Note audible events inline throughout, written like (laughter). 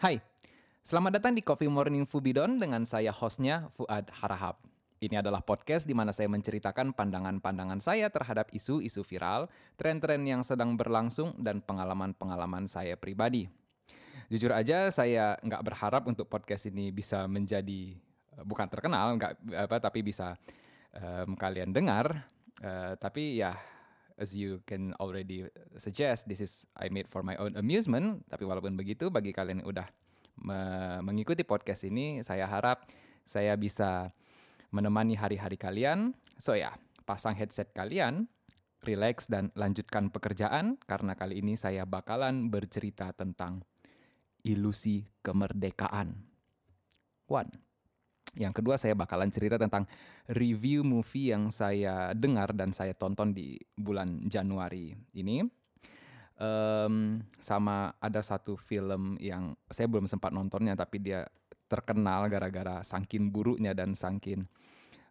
Hai, selamat datang di Coffee Morning Fubidon dengan saya hostnya Fuad Harahap. Ini adalah podcast di mana saya menceritakan pandangan-pandangan saya terhadap isu-isu viral, tren-tren yang sedang berlangsung, dan pengalaman-pengalaman saya pribadi. Jujur aja, saya nggak berharap untuk podcast ini bisa menjadi eh, bukan terkenal, nggak apa, tapi bisa um, kalian dengar. Uh, tapi ya, as you can already suggest, this is I made for my own amusement. Tapi walaupun begitu, bagi kalian yang udah me mengikuti podcast ini, saya harap saya bisa menemani hari-hari kalian. So ya, pasang headset kalian, relax dan lanjutkan pekerjaan karena kali ini saya bakalan bercerita tentang ilusi kemerdekaan. One. Yang kedua saya bakalan cerita tentang review movie yang saya dengar dan saya tonton di bulan Januari ini. Um, sama ada satu film yang saya belum sempat nontonnya tapi dia terkenal gara-gara sangkin buruknya dan sangkin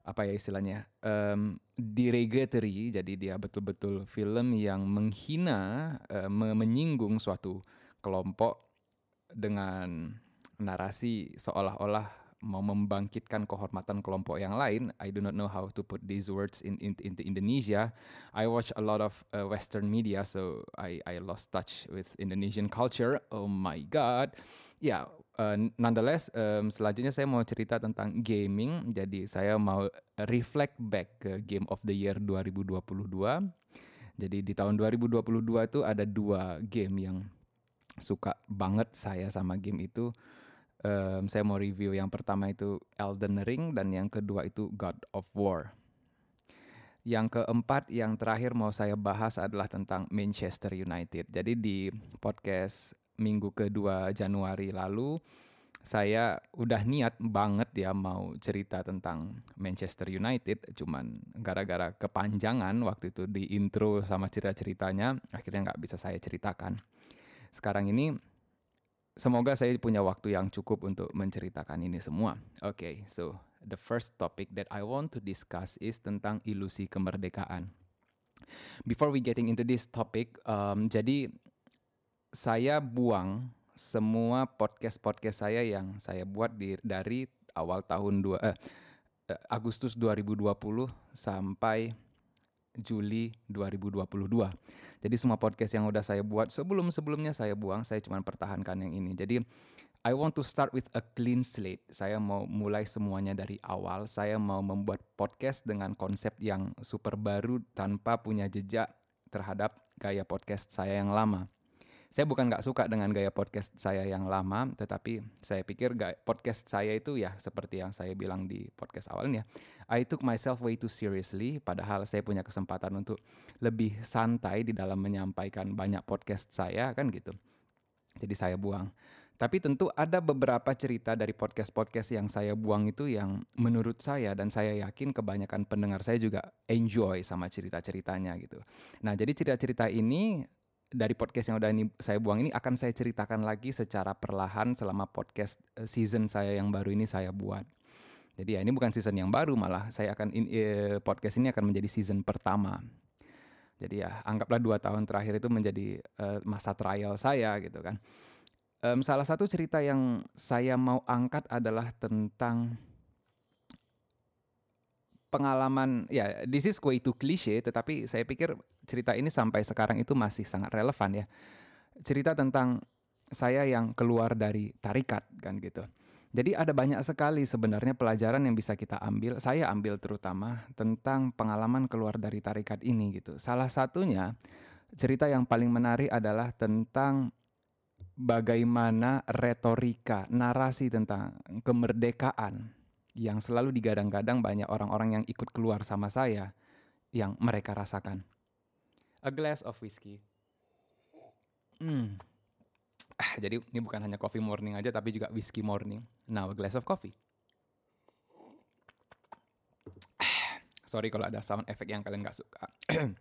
apa ya istilahnya um, derogatory jadi dia betul-betul film yang menghina uh, menyinggung suatu kelompok dengan narasi seolah-olah mau membangkitkan kehormatan kelompok yang lain. I do not know how to put these words in in into Indonesia. I watch a lot of uh, Western media, so I I lost touch with Indonesian culture. Oh my god. Ya, yeah, uh, nonetheless, um, selanjutnya saya mau cerita tentang gaming. Jadi saya mau reflect back ke Game of the Year 2022. Jadi di tahun 2022 itu ada dua game yang suka banget saya sama game itu um, saya mau review yang pertama itu Elden Ring dan yang kedua itu God of War. Yang keempat, yang terakhir mau saya bahas adalah tentang Manchester United. Jadi di podcast minggu kedua Januari lalu, saya udah niat banget ya mau cerita tentang Manchester United, cuman gara-gara kepanjangan waktu itu di intro sama cerita-ceritanya, akhirnya nggak bisa saya ceritakan. Sekarang ini semoga saya punya waktu yang cukup untuk menceritakan ini semua. Oke, okay, so the first topic that I want to discuss is tentang ilusi kemerdekaan. Before we getting into this topic, um, jadi saya buang semua podcast-podcast saya yang saya buat di, dari awal tahun dua, eh, eh Agustus 2020 sampai Juli 2022. Jadi semua podcast yang udah saya buat sebelum-sebelumnya saya buang, saya cuma pertahankan yang ini. Jadi I want to start with a clean slate. Saya mau mulai semuanya dari awal. Saya mau membuat podcast dengan konsep yang super baru tanpa punya jejak terhadap gaya podcast saya yang lama saya bukan nggak suka dengan gaya podcast saya yang lama, tetapi saya pikir gaya podcast saya itu ya seperti yang saya bilang di podcast awalnya. I took myself way too seriously, padahal saya punya kesempatan untuk lebih santai di dalam menyampaikan banyak podcast saya kan gitu. Jadi saya buang. Tapi tentu ada beberapa cerita dari podcast-podcast yang saya buang itu yang menurut saya dan saya yakin kebanyakan pendengar saya juga enjoy sama cerita-ceritanya gitu. Nah, jadi cerita-cerita ini dari podcast yang udah ini saya buang ini akan saya ceritakan lagi secara perlahan selama podcast eh, season saya yang baru ini saya buat. Jadi ya ini bukan season yang baru malah saya akan in, eh, podcast ini akan menjadi season pertama. Jadi ya anggaplah dua tahun terakhir itu menjadi uh, masa trial saya gitu kan. Um, salah satu cerita yang saya mau angkat adalah tentang pengalaman ya this is way too cliche tetapi saya pikir cerita ini sampai sekarang itu masih sangat relevan ya. Cerita tentang saya yang keluar dari tarikat kan gitu. Jadi ada banyak sekali sebenarnya pelajaran yang bisa kita ambil, saya ambil terutama tentang pengalaman keluar dari tarikat ini gitu. Salah satunya cerita yang paling menarik adalah tentang bagaimana retorika, narasi tentang kemerdekaan yang selalu digadang-gadang banyak orang-orang yang ikut keluar sama saya yang mereka rasakan. A glass of whiskey. Hmm. Ah, jadi ini bukan hanya coffee morning aja tapi juga whiskey morning. Now a glass of coffee. Ah, sorry kalau ada sound effect yang kalian gak suka. (clears throat)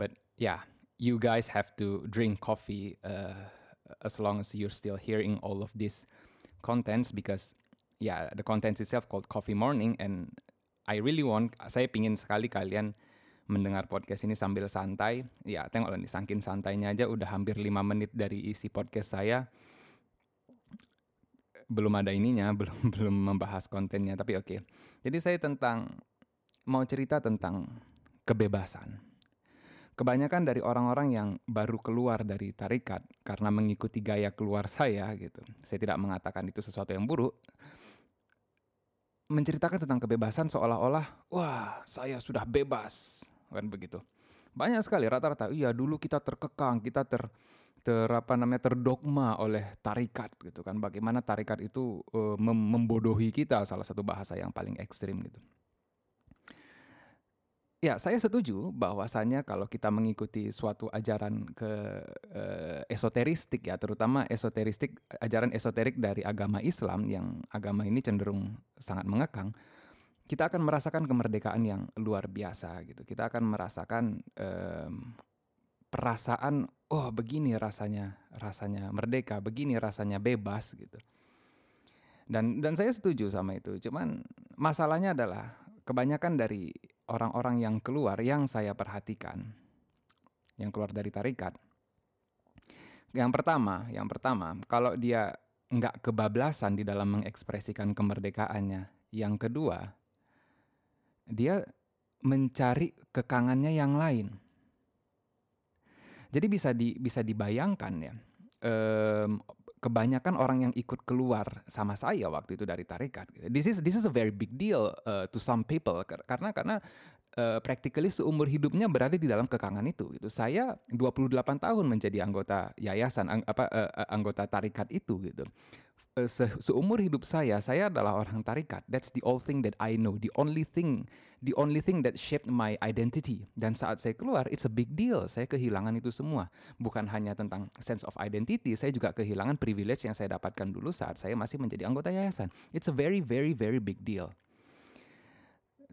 But yeah, you guys have to drink coffee uh, as long as you're still hearing all of these contents because yeah, the contents itself called Coffee Morning and I really want saya pingin sekali kalian mendengar podcast ini sambil santai. Ya, tengok nih, saking santainya aja udah hampir 5 menit dari isi podcast saya. belum ada ininya, (laughs) belum belum membahas kontennya, tapi oke. Jadi saya tentang mau cerita tentang kebebasan. Kebanyakan dari orang-orang yang baru keluar dari tarikat karena mengikuti gaya keluar saya gitu. Saya tidak mengatakan itu sesuatu yang buruk. Menceritakan tentang kebebasan seolah-olah, wah saya sudah bebas, kan begitu. Banyak sekali rata-rata, iya dulu kita terkekang, kita ter ter apa namanya terdogma oleh tarikat gitu kan. Bagaimana tarikat itu uh, mem membodohi kita salah satu bahasa yang paling ekstrim gitu. Ya, saya setuju bahwasanya kalau kita mengikuti suatu ajaran ke uh, esoteristik ya, terutama esoteristik ajaran esoterik dari agama Islam yang agama ini cenderung sangat mengekang, kita akan merasakan kemerdekaan yang luar biasa gitu. Kita akan merasakan um, perasaan oh begini rasanya rasanya merdeka, begini rasanya bebas gitu. Dan dan saya setuju sama itu. Cuman masalahnya adalah kebanyakan dari orang-orang yang keluar yang saya perhatikan, yang keluar dari tarikat. Yang pertama, yang pertama, kalau dia nggak kebablasan di dalam mengekspresikan kemerdekaannya. Yang kedua, dia mencari kekangannya yang lain. Jadi bisa di bisa dibayangkan ya, um, kebanyakan orang yang ikut keluar sama saya waktu itu dari tarekat. Gitu. This is this is a very big deal uh, to some people karena karena uh, practically seumur hidupnya berada di dalam kekangan itu. Gitu. Saya 28 tahun menjadi anggota yayasan ang, apa uh, anggota tarikat itu gitu. Eh, se seumur hidup saya, saya adalah orang tarikat. That's the only thing that I know. The only thing, the only thing that shaped my identity. Dan saat saya keluar, it's a big deal. Saya kehilangan itu semua. Bukan hanya tentang sense of identity, saya juga kehilangan privilege yang saya dapatkan dulu saat saya masih menjadi anggota yayasan. It's a very, very, very big deal.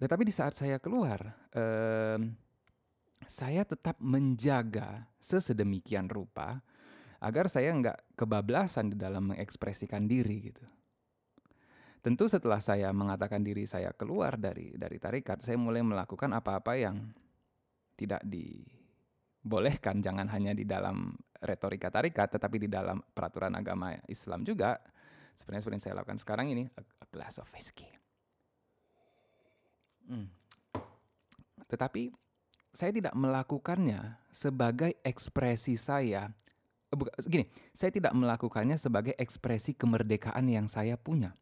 Tetapi di saat saya keluar, um, saya tetap menjaga sesedemikian rupa agar saya nggak kebablasan di dalam mengekspresikan diri gitu. Tentu setelah saya mengatakan diri saya keluar dari dari tarikat, saya mulai melakukan apa-apa yang tidak dibolehkan, jangan hanya di dalam retorika tarikat, tetapi di dalam peraturan agama Islam juga. Sebenarnya seperti yang saya lakukan sekarang ini, a, a glass of whiskey. Hmm. Tetapi saya tidak melakukannya sebagai ekspresi saya bukan gini, saya tidak melakukannya sebagai ekspresi kemerdekaan yang saya punya.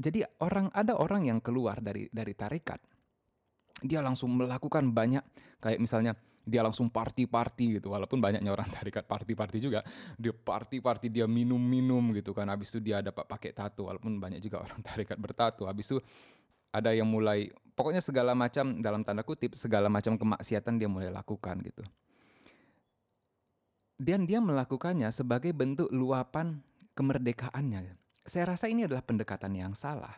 Jadi orang ada orang yang keluar dari dari tarekat, dia langsung melakukan banyak kayak misalnya dia langsung party-party gitu walaupun banyaknya orang (laughs) tarekat party-party juga dia party-party dia minum-minum gitu kan habis itu dia dapat pakai tato walaupun banyak juga (laughs) orang tarekat bertato habis itu ada yang mulai pokoknya segala macam dalam tanda kutip segala macam kemaksiatan dia mulai lakukan gitu dan dia melakukannya sebagai bentuk luapan kemerdekaannya. Saya rasa ini adalah pendekatan yang salah.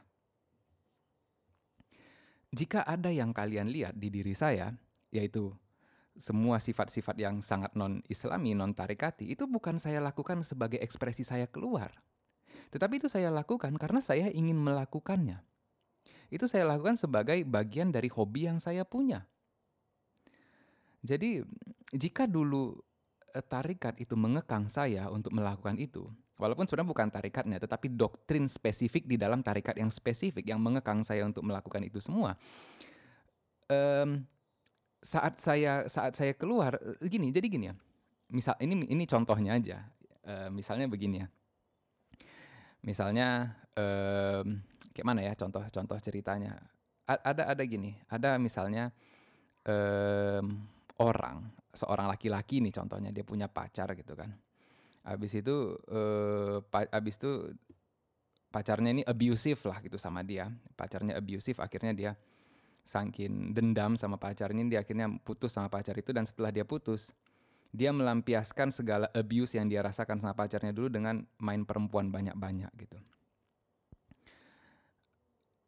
Jika ada yang kalian lihat di diri saya, yaitu semua sifat-sifat yang sangat non-islami, non-tarikati, itu bukan saya lakukan sebagai ekspresi saya keluar. Tetapi itu saya lakukan karena saya ingin melakukannya. Itu saya lakukan sebagai bagian dari hobi yang saya punya. Jadi, jika dulu tarikat itu mengekang saya untuk melakukan itu, walaupun sebenarnya bukan tarikatnya, tetapi doktrin spesifik di dalam tarikat yang spesifik yang mengekang saya untuk melakukan itu semua. Um, saat saya saat saya keluar eh, gini, jadi gini ya. Misal ini ini contohnya aja. Uh, misalnya begini ya. Misalnya um, kayak mana ya contoh-contoh ceritanya. A ada ada gini, ada misalnya um, orang seorang laki-laki nih contohnya dia punya pacar gitu kan. Habis itu eh, habis itu pacarnya ini abusive lah gitu sama dia. Pacarnya abusive akhirnya dia saking dendam sama pacarnya dia akhirnya putus sama pacar itu dan setelah dia putus dia melampiaskan segala abuse yang dia rasakan sama pacarnya dulu dengan main perempuan banyak-banyak gitu.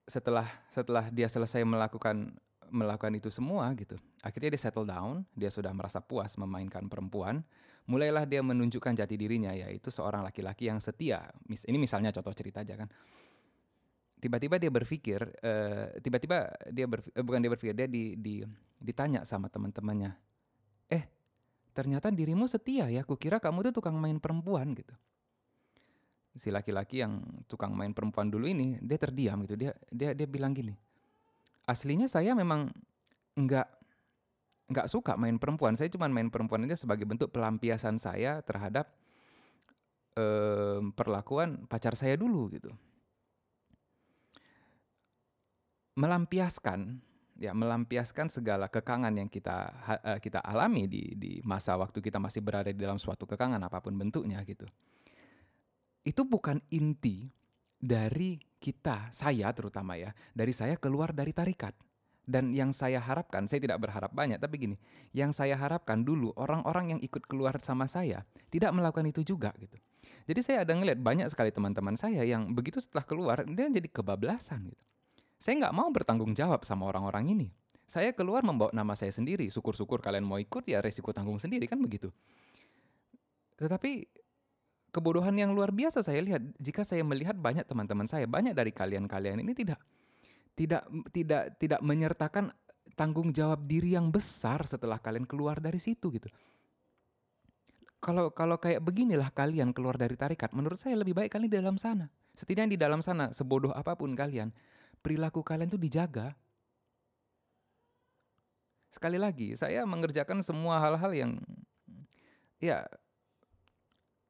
Setelah setelah dia selesai melakukan melakukan itu semua gitu. Akhirnya dia settle down, dia sudah merasa puas memainkan perempuan. Mulailah dia menunjukkan jati dirinya yaitu seorang laki-laki yang setia. Ini misalnya contoh cerita aja kan. Tiba-tiba dia berpikir, uh, tiba-tiba dia berpikir, uh, bukan dia berpikir, dia di, di, ditanya sama teman-temannya, eh ternyata dirimu setia ya, kukira kamu tuh tukang main perempuan gitu. si laki-laki yang tukang main perempuan dulu ini dia terdiam gitu dia dia dia bilang gini aslinya saya memang nggak nggak suka main perempuan. Saya cuma main perempuan ini sebagai bentuk pelampiasan saya terhadap eh, perlakuan pacar saya dulu gitu. Melampiaskan ya melampiaskan segala kekangan yang kita uh, kita alami di di masa waktu kita masih berada di dalam suatu kekangan apa pun bentuknya gitu. Itu bukan inti dari kita, saya terutama ya, dari saya keluar dari tarikat. Dan yang saya harapkan, saya tidak berharap banyak, tapi gini, yang saya harapkan dulu orang-orang yang ikut keluar sama saya tidak melakukan itu juga gitu. Jadi saya ada ngeliat banyak sekali teman-teman saya yang begitu setelah keluar dia jadi kebablasan gitu. Saya nggak mau bertanggung jawab sama orang-orang ini. Saya keluar membawa nama saya sendiri. Syukur-syukur kalian mau ikut ya resiko tanggung sendiri kan begitu. Tetapi kebodohan yang luar biasa saya lihat jika saya melihat banyak teman-teman saya, banyak dari kalian-kalian ini tidak tidak tidak tidak menyertakan tanggung jawab diri yang besar setelah kalian keluar dari situ gitu. Kalau kalau kayak beginilah kalian keluar dari tarikat, menurut saya lebih baik kalian di dalam sana. Setidaknya di dalam sana, sebodoh apa pun kalian, perilaku kalian tuh dijaga. Sekali lagi, saya mengerjakan semua hal-hal yang ya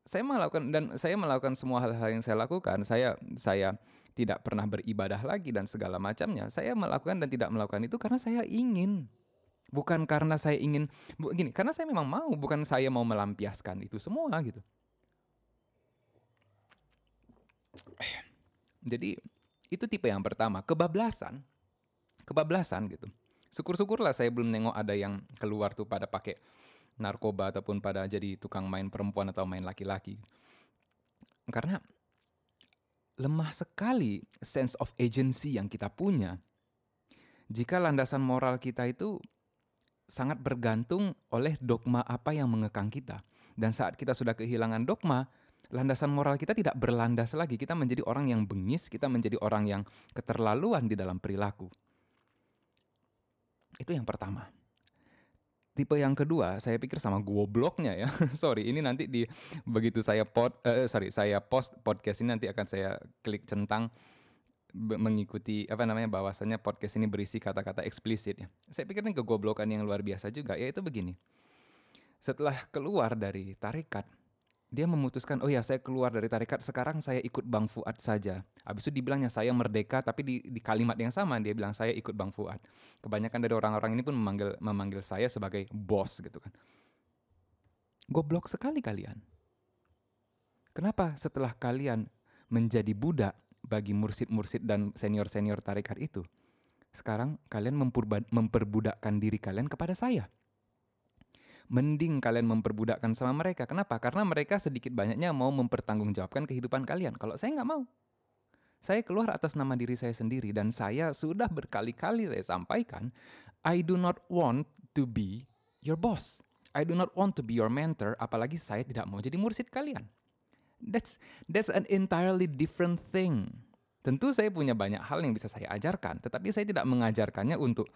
saya melakukan dan saya melakukan semua hal-hal yang saya lakukan. Saya saya tidak pernah beribadah lagi dan segala macamnya. Saya melakukan dan tidak melakukan itu karena saya ingin. Bukan karena saya ingin gini, karena saya memang mau, bukan saya mau melampiaskan itu semua gitu. Jadi itu tipe yang pertama, kebablasan. Kebablasan gitu. Syukur-syukurlah saya belum nengok ada yang keluar tuh pada pakai narkoba ataupun pada jadi tukang main perempuan atau main laki-laki. Karena lemah sekali sense of agency yang kita punya. Jika landasan moral kita itu sangat bergantung oleh dogma apa yang mengekang kita. Dan saat kita sudah kehilangan dogma, landasan moral kita tidak berlandas lagi. Kita menjadi orang yang bengis, kita menjadi orang yang keterlaluan di dalam perilaku. Itu yang pertama tipe yang kedua saya pikir sama gobloknya ya. (laughs) Sorry ini nanti di begitu saya pod uh, sorry saya post podcast ini nanti akan saya klik centang mengikuti apa namanya bahwasannya podcast ini berisi kata-kata eksplisit ya. Saya pikir ini kegoblokan yang luar biasa juga yaitu begini. Setelah keluar dari tarikat dia memutuskan oh ya saya keluar dari tarikat sekarang saya ikut Bang Fuad saja. Habis itu dibilangnya saya merdeka tapi di, di kalimat yang sama dia bilang saya ikut Bang Fuad. Kebanyakan dari orang-orang ini pun memanggil memanggil saya sebagai bos gitu kan. Goblok sekali kalian. Kenapa setelah kalian menjadi budak bagi mursid-mursid dan senior-senior tarikat itu, sekarang kalian memperbudakkan diri kalian kepada saya? Mending kalian memperbudakkan sama mereka. Kenapa? Karena mereka sedikit banyaknya mau mempertanggungjawabkan kehidupan kalian. Kalau saya nggak mau. Saya keluar atas nama diri saya sendiri dan saya sudah berkali-kali saya sampaikan, I do not want to be your boss. I do not want to be your mentor, apalagi saya tidak mau jadi mursid kalian. That's that's an entirely different thing. Tentu saya punya banyak hal yang bisa saya ajarkan, tetapi saya tidak mengajarkannya untuk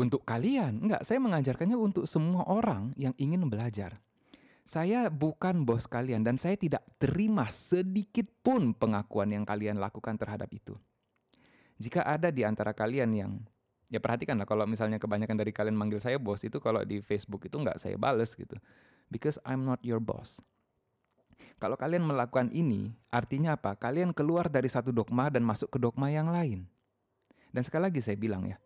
untuk kalian. Enggak, saya mengajarkannya untuk semua orang yang ingin belajar. Saya bukan bos kalian dan saya tidak terima sedikit pun pengakuan yang kalian lakukan terhadap itu. Jika ada di antara kalian yang ya perhatikanlah kalau misalnya kebanyakan dari kalian manggil saya bos itu kalau di Facebook itu nggak saya bales gitu. Because I'm not your boss. Kalau kalian melakukan ini, artinya apa? Kalian keluar dari satu dogma dan masuk ke dogma yang lain. Dan sekali lagi saya bilang ya,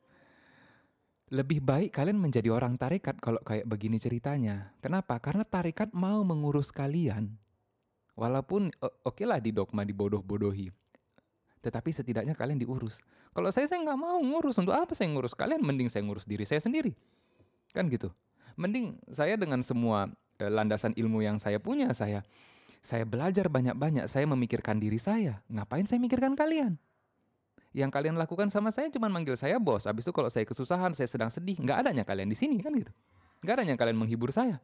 lebih baik kalian menjadi orang tarekat kalau kayak begini ceritanya. Kenapa? Karena tarekat mau mengurus kalian. Walaupun oke okay lah di dogma dibodoh-bodohi. Tetapi setidaknya kalian diurus. Kalau saya, saya nggak mau ngurus. Untuk apa saya ngurus kalian? Mending saya ngurus diri saya sendiri. Kan gitu. Mending saya dengan semua eh, landasan ilmu yang saya punya, saya saya belajar banyak-banyak, saya memikirkan diri saya. Ngapain saya mikirkan kalian? Yang kalian lakukan sama saya cuma manggil saya bos. Habis itu kalau saya kesusahan, saya sedang sedih, nggak adanya kalian di sini kan gitu. Nggak adanya kalian menghibur saya.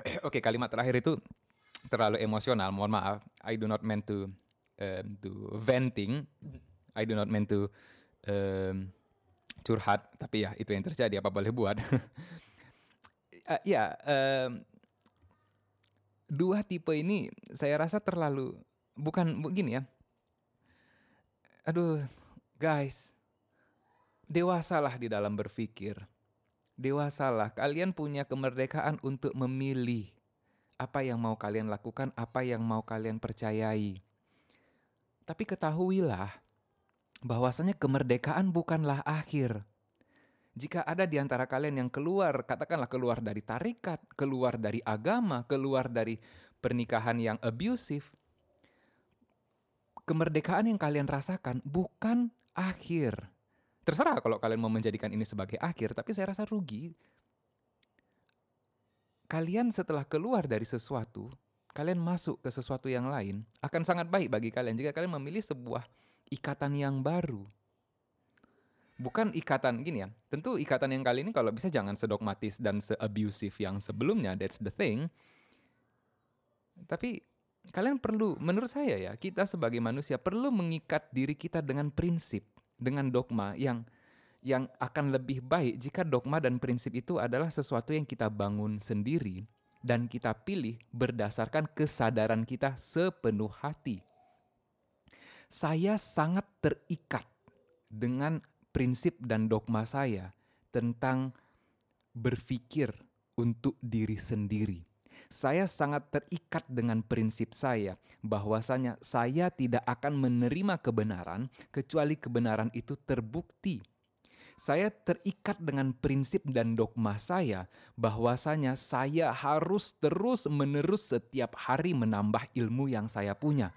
(clears throat) Oke, kalimat terakhir itu terlalu emosional. Mohon maaf. I do not meant to um, to venting. I do not meant to um, curhat. Tapi ya itu yang terjadi. Apa boleh buat? (laughs) uh, ya, um, dua tipe ini saya rasa terlalu bukan begini ya. Aduh, guys, dewasalah di dalam berpikir. Dewasalah, kalian punya kemerdekaan untuk memilih apa yang mau kalian lakukan, apa yang mau kalian percayai. Tapi ketahuilah bahwasanya kemerdekaan bukanlah akhir. Jika ada di antara kalian yang keluar, katakanlah keluar dari tarikat, keluar dari agama, keluar dari pernikahan yang abusive, kemerdekaan yang kalian rasakan bukan akhir. Terserah kalau kalian mau menjadikan ini sebagai akhir, tapi saya rasa rugi kalian setelah keluar dari sesuatu, kalian masuk ke sesuatu yang lain, akan sangat baik bagi kalian jika kalian memilih sebuah ikatan yang baru. Bukan ikatan gini ya, tentu ikatan yang kali ini kalau bisa jangan sedogmatis dan seabusive yang sebelumnya, that's the thing. Tapi kalian perlu, menurut saya ya, kita sebagai manusia perlu mengikat diri kita dengan prinsip, dengan dogma yang yang akan lebih baik jika dogma dan prinsip itu adalah sesuatu yang kita bangun sendiri dan kita pilih berdasarkan kesadaran kita sepenuh hati. Saya sangat terikat dengan prinsip dan dogma saya tentang berpikir untuk diri sendiri. Saya sangat terikat dengan prinsip saya bahwasanya saya tidak akan menerima kebenaran kecuali kebenaran itu terbukti saya terikat dengan prinsip dan dogma saya bahwasanya saya harus terus menerus setiap hari menambah ilmu yang saya punya.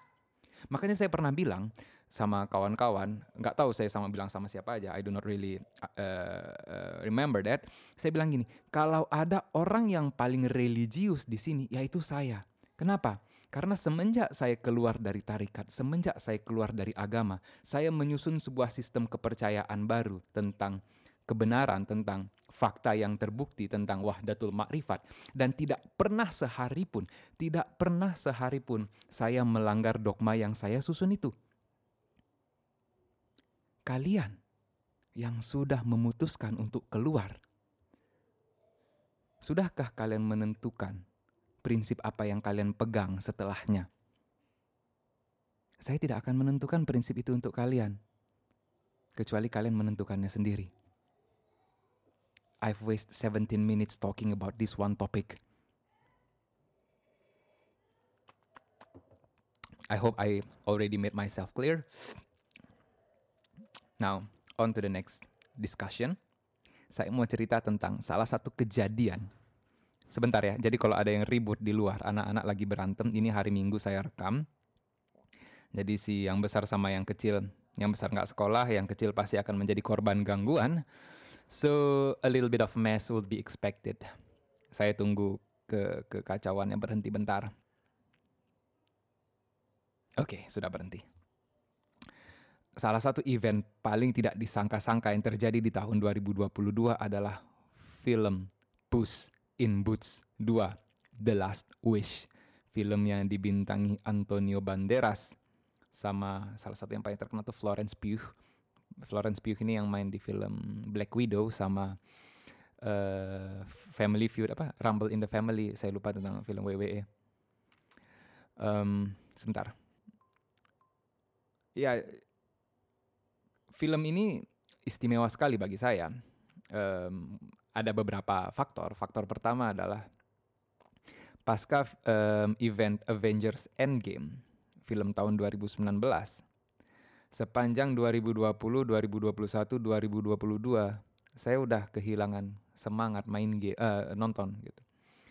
Makanya saya pernah bilang sama kawan-kawan, nggak tahu saya sama bilang sama siapa aja, I do not really uh, uh, remember that. Saya bilang gini, kalau ada orang yang paling religius di sini, yaitu saya. Kenapa? Karena semenjak saya keluar dari tarikat, semenjak saya keluar dari agama, saya menyusun sebuah sistem kepercayaan baru tentang kebenaran, tentang fakta yang terbukti tentang wahdatul makrifat dan tidak pernah sehari pun, tidak pernah sehari pun saya melanggar dogma yang saya susun itu. Kalian yang sudah memutuskan untuk keluar, sudahkah kalian menentukan prinsip apa yang kalian pegang setelahnya. Saya tidak akan menentukan prinsip itu untuk kalian, kecuali kalian menentukannya sendiri. I've wasted 17 minutes talking about this one topic. I hope I already made myself clear. Now, on to the next discussion. Saya mau cerita tentang salah satu kejadian Sebentar ya, jadi kalau ada yang ribut di luar, anak-anak lagi berantem, ini hari Minggu saya rekam. Jadi si yang besar sama yang kecil, yang besar nggak sekolah, yang kecil pasti akan menjadi korban gangguan. So a little bit of mess will be expected. Saya tunggu ke yang berhenti bentar. Oke, okay, sudah berhenti. Salah satu event paling tidak disangka-sangka yang terjadi di tahun 2022 adalah film Puss in Boots 2, The Last Wish. Film yang dibintangi Antonio Banderas sama salah satu yang paling terkenal tuh Florence Pugh. Florence Pugh ini yang main di film Black Widow sama uh, Family Feud apa Rumble in the Family. Saya lupa tentang film WWE. Um, sebentar. Ya, film ini istimewa sekali bagi saya. Um, ada beberapa faktor. Faktor pertama adalah pasca um, event Avengers Endgame, film tahun 2019, sepanjang 2020, 2021, 2022, saya udah kehilangan semangat main game, uh, nonton gitu.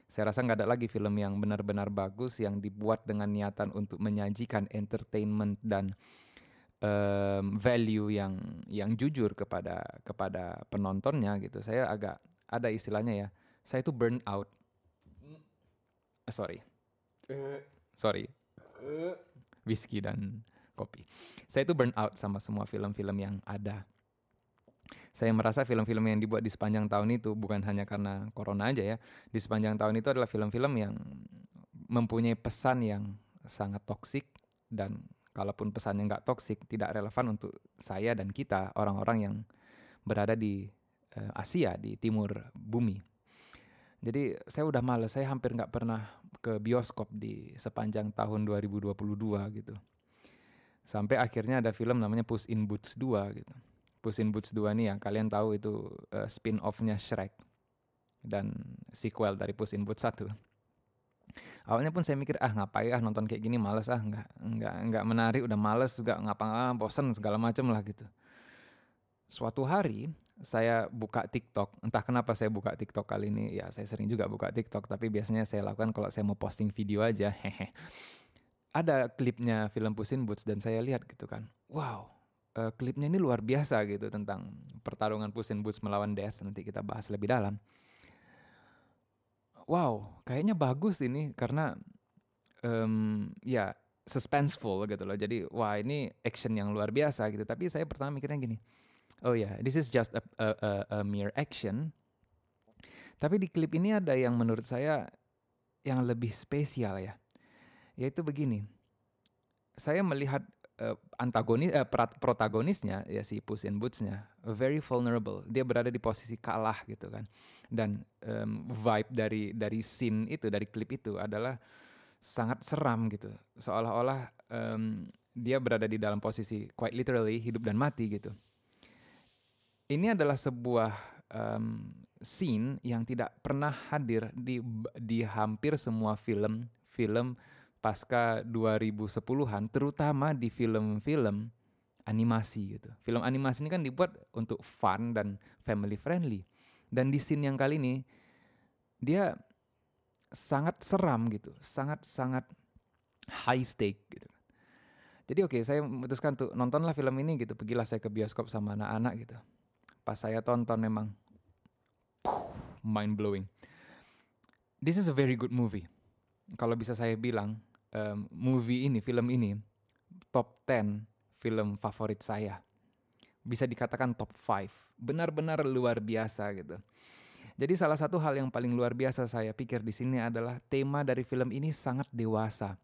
Saya rasa nggak ada lagi film yang benar-benar bagus yang dibuat dengan niatan untuk menyajikan entertainment dan um, value yang yang jujur kepada kepada penontonnya gitu. Saya agak ada istilahnya ya. Saya itu burn out. Uh, sorry. Sorry. Whisky dan kopi. Saya itu burn out sama semua film-film yang ada. Saya merasa film-film yang dibuat di sepanjang tahun itu bukan hanya karena corona aja ya. Di sepanjang tahun itu adalah film-film yang mempunyai pesan yang sangat toksik dan kalaupun pesannya nggak toksik tidak relevan untuk saya dan kita orang-orang yang berada di uh, Asia di timur bumi. Jadi saya udah males, saya hampir nggak pernah ke bioskop di sepanjang tahun 2022 gitu. Sampai akhirnya ada film namanya Puss in Boots 2 gitu. Puss in Boots 2 nih yang kalian tahu itu uh, spin-off-nya Shrek dan sequel dari Puss in Boots 1. Awalnya pun saya mikir ah ngapain ah nonton kayak gini males ah nggak nggak nggak menarik udah males juga ngapa ah bosen segala macam lah gitu. Suatu hari saya buka TikTok, entah kenapa saya buka TikTok kali ini, ya saya sering juga buka TikTok, tapi biasanya saya lakukan kalau saya mau posting video aja, hehe. Ada klipnya film Puss in Boots dan saya lihat gitu kan, wow, uh, klipnya ini luar biasa gitu tentang pertarungan Puss in Boots melawan Death, nanti kita bahas lebih dalam wow, kayaknya bagus ini karena um, ya suspenseful gitu loh. Jadi wah ini action yang luar biasa gitu. Tapi saya pertama mikirnya gini, oh ya, yeah, this is just a, a, a, a mere action. Tapi di klip ini ada yang menurut saya yang lebih spesial ya, yaitu begini. Saya melihat uh, antagonis uh, protagonisnya ya si Puss in Boots-nya very vulnerable. Dia berada di posisi kalah gitu kan. Dan um, vibe dari dari scene itu dari klip itu adalah sangat seram gitu. Seolah-olah um, dia berada di dalam posisi quite literally hidup dan mati gitu. Ini adalah sebuah um, scene yang tidak pernah hadir di di hampir semua film film pasca 2010-an terutama di film-film animasi gitu. Film animasi ini kan dibuat untuk fun dan family friendly. Dan di scene yang kali ini dia sangat seram gitu, sangat-sangat high stake gitu. Jadi oke, okay, saya memutuskan untuk nontonlah film ini gitu. Pergilah saya ke bioskop sama anak-anak gitu. Pas saya tonton memang mind blowing. This is a very good movie. Kalau bisa saya bilang, um, movie ini, film ini top 10 film favorit saya. Bisa dikatakan top 5. Benar-benar luar biasa gitu. Jadi salah satu hal yang paling luar biasa saya pikir di sini adalah tema dari film ini sangat dewasa.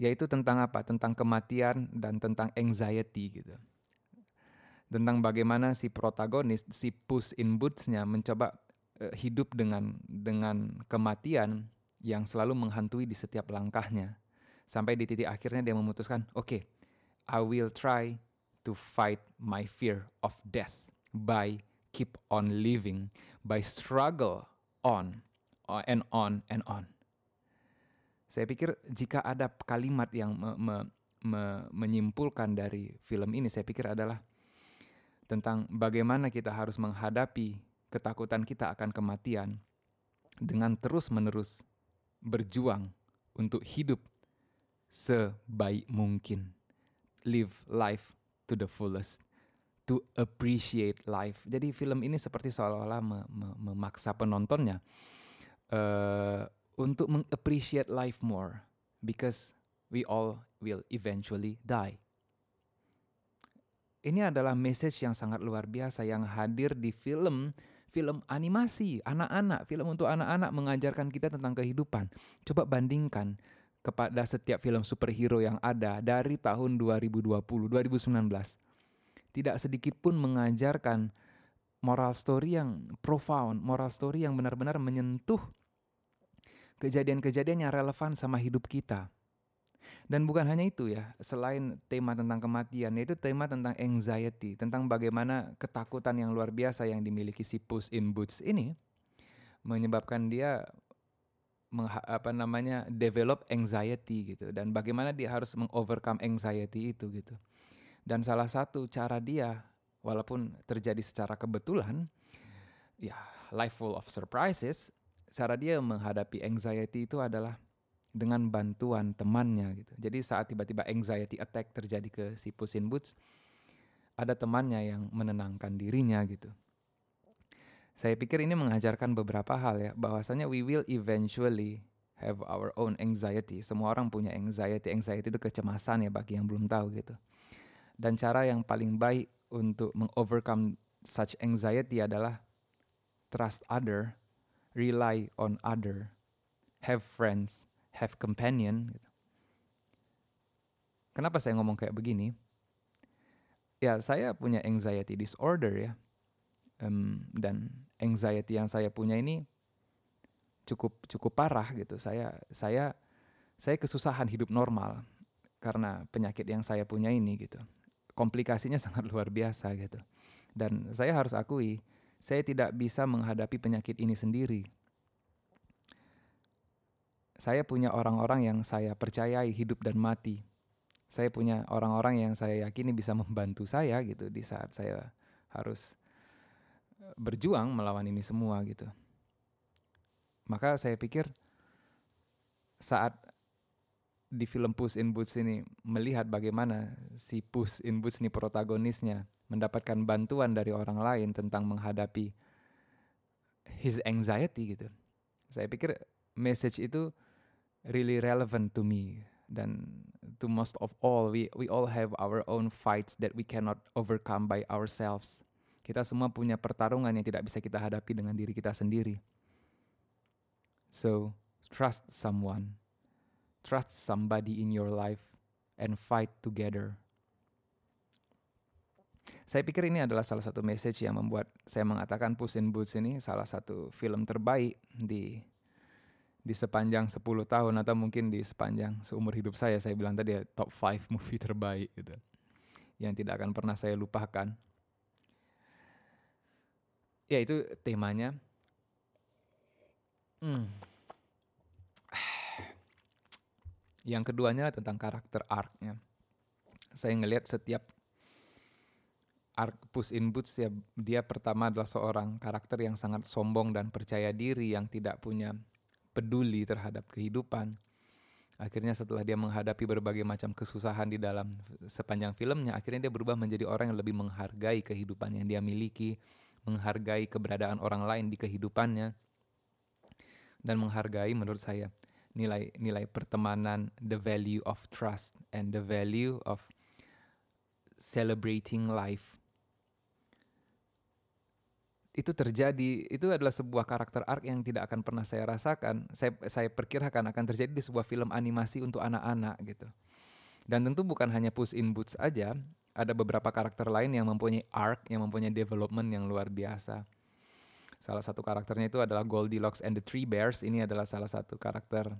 Yaitu tentang apa? Tentang kematian dan tentang anxiety gitu. Tentang bagaimana si protagonis, si Puss in Boots-nya mencoba uh, hidup dengan dengan kematian yang selalu menghantui di setiap langkahnya. Sampai di titik akhirnya dia memutuskan, oke, okay, I will try to fight my fear of death by keep on living, by struggle on and on and on. Saya pikir jika ada kalimat yang me, me, me, menyimpulkan dari film ini, saya pikir adalah tentang bagaimana kita harus menghadapi ketakutan kita akan kematian dengan terus-menerus berjuang untuk hidup sebaik mungkin. Live life to the fullest. To appreciate life. Jadi film ini seperti seolah-olah me me memaksa penontonnya uh, untuk mengappreciate life more. Because we all will eventually die. Ini adalah message yang sangat luar biasa yang hadir di film film animasi anak-anak, film untuk anak-anak mengajarkan kita tentang kehidupan. Coba bandingkan kepada setiap film superhero yang ada dari tahun 2020, 2019. Tidak sedikit pun mengajarkan moral story yang profound, moral story yang benar-benar menyentuh kejadian-kejadian yang relevan sama hidup kita. Dan bukan hanya itu ya, selain tema tentang kematian, yaitu tema tentang anxiety, tentang bagaimana ketakutan yang luar biasa yang dimiliki si Puss in Boots ini menyebabkan dia apa namanya develop anxiety gitu dan bagaimana dia harus mengovercome anxiety itu gitu. Dan salah satu cara dia walaupun terjadi secara kebetulan ya life full of surprises, cara dia menghadapi anxiety itu adalah dengan bantuan temannya gitu. Jadi saat tiba-tiba anxiety attack terjadi ke si Puss in Boots, ada temannya yang menenangkan dirinya gitu. Saya pikir ini mengajarkan beberapa hal ya, bahwasanya we will eventually have our own anxiety. Semua orang punya anxiety. Anxiety itu kecemasan ya bagi yang belum tahu gitu. Dan cara yang paling baik untuk mengovercome such anxiety adalah trust other, rely on other, have friends, have companion. Gitu. Kenapa saya ngomong kayak begini? Ya, saya punya anxiety disorder ya. Um, dan anxiety yang saya punya ini cukup cukup parah gitu. Saya saya saya kesusahan hidup normal karena penyakit yang saya punya ini gitu. Komplikasinya (laughs) sangat luar biasa gitu. Dan saya harus akui, saya tidak bisa menghadapi penyakit ini sendiri. Saya punya orang-orang yang saya percayai hidup dan mati. Saya punya orang-orang yang saya yakini bisa membantu saya gitu di saat saya harus eh, berjuang melawan ini semua gitu. Maka saya pikir saat di film Puss in Boots ini melihat bagaimana si Puss in Boots ini protagonisnya mendapatkan bantuan dari orang lain tentang menghadapi his anxiety gitu. Saya pikir message itu really relevant to me dan to most of all we we all have our own fights that we cannot overcome by ourselves. Kita semua punya pertarungan yang tidak bisa kita hadapi dengan diri kita sendiri. So, trust someone trust somebody in your life and fight together. Saya pikir ini adalah salah satu message yang membuat saya mengatakan Puss in Boots ini salah satu film terbaik di di sepanjang 10 tahun atau mungkin di sepanjang seumur hidup saya. Saya bilang tadi ya, top 5 movie (laughs) terbaik gitu. Yang tidak akan pernah saya lupakan. Ya itu temanya. Hmm. (sighs) Yang keduanya tentang karakter arc-nya. Saya ngelihat setiap arc Puss in Boots ya dia pertama adalah seorang karakter yang sangat sombong dan percaya diri yang tidak punya peduli terhadap kehidupan. Akhirnya setelah dia menghadapi berbagai macam kesusahan di dalam sepanjang filmnya, akhirnya dia berubah menjadi orang yang lebih menghargai kehidupan yang dia miliki, menghargai keberadaan orang lain di kehidupannya, dan menghargai menurut saya nilai nilai pertemanan, the value of trust and the value of celebrating life. Itu terjadi, itu adalah sebuah karakter arc yang tidak akan pernah saya rasakan. Saya saya perkirakan akan terjadi di sebuah film animasi untuk anak-anak gitu. Dan tentu bukan hanya Puss in Boots aja, ada beberapa karakter lain yang mempunyai arc, yang mempunyai development yang luar biasa. Salah satu karakternya itu adalah Goldilocks and the Three Bears. Ini adalah salah satu karakter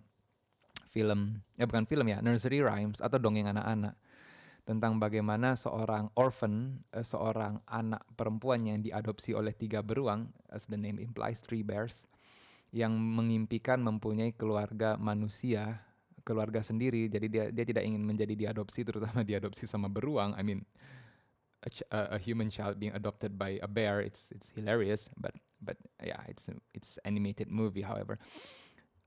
film, ya bukan film ya, nursery rhymes atau dongeng anak-anak tentang bagaimana seorang orphan, uh, seorang anak perempuan yang diadopsi oleh tiga beruang, as the name implies, three bears, yang mengimpikan mempunyai keluarga manusia, keluarga sendiri. Jadi dia dia tidak ingin menjadi diadopsi, terutama (laughs) diadopsi sama beruang. I mean, a, a human child being adopted by a bear it's it's hilarious but but yeah it's it's animated movie however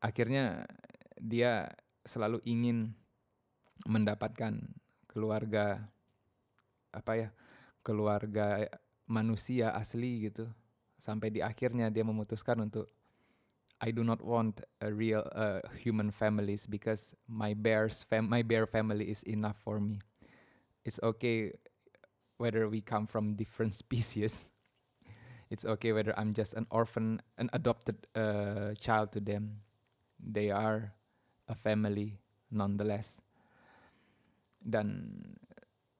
akhirnya dia selalu ingin mendapatkan keluarga apa ya keluarga manusia asli gitu sampai di akhirnya dia memutuskan untuk I do not want a real uh, human families because my bears fam my bear family is enough for me. It's okay whether we come from different (laughs) species. It's okay whether I'm just an orphan, an adopted uh, child to them. They are a family nonetheless. Dan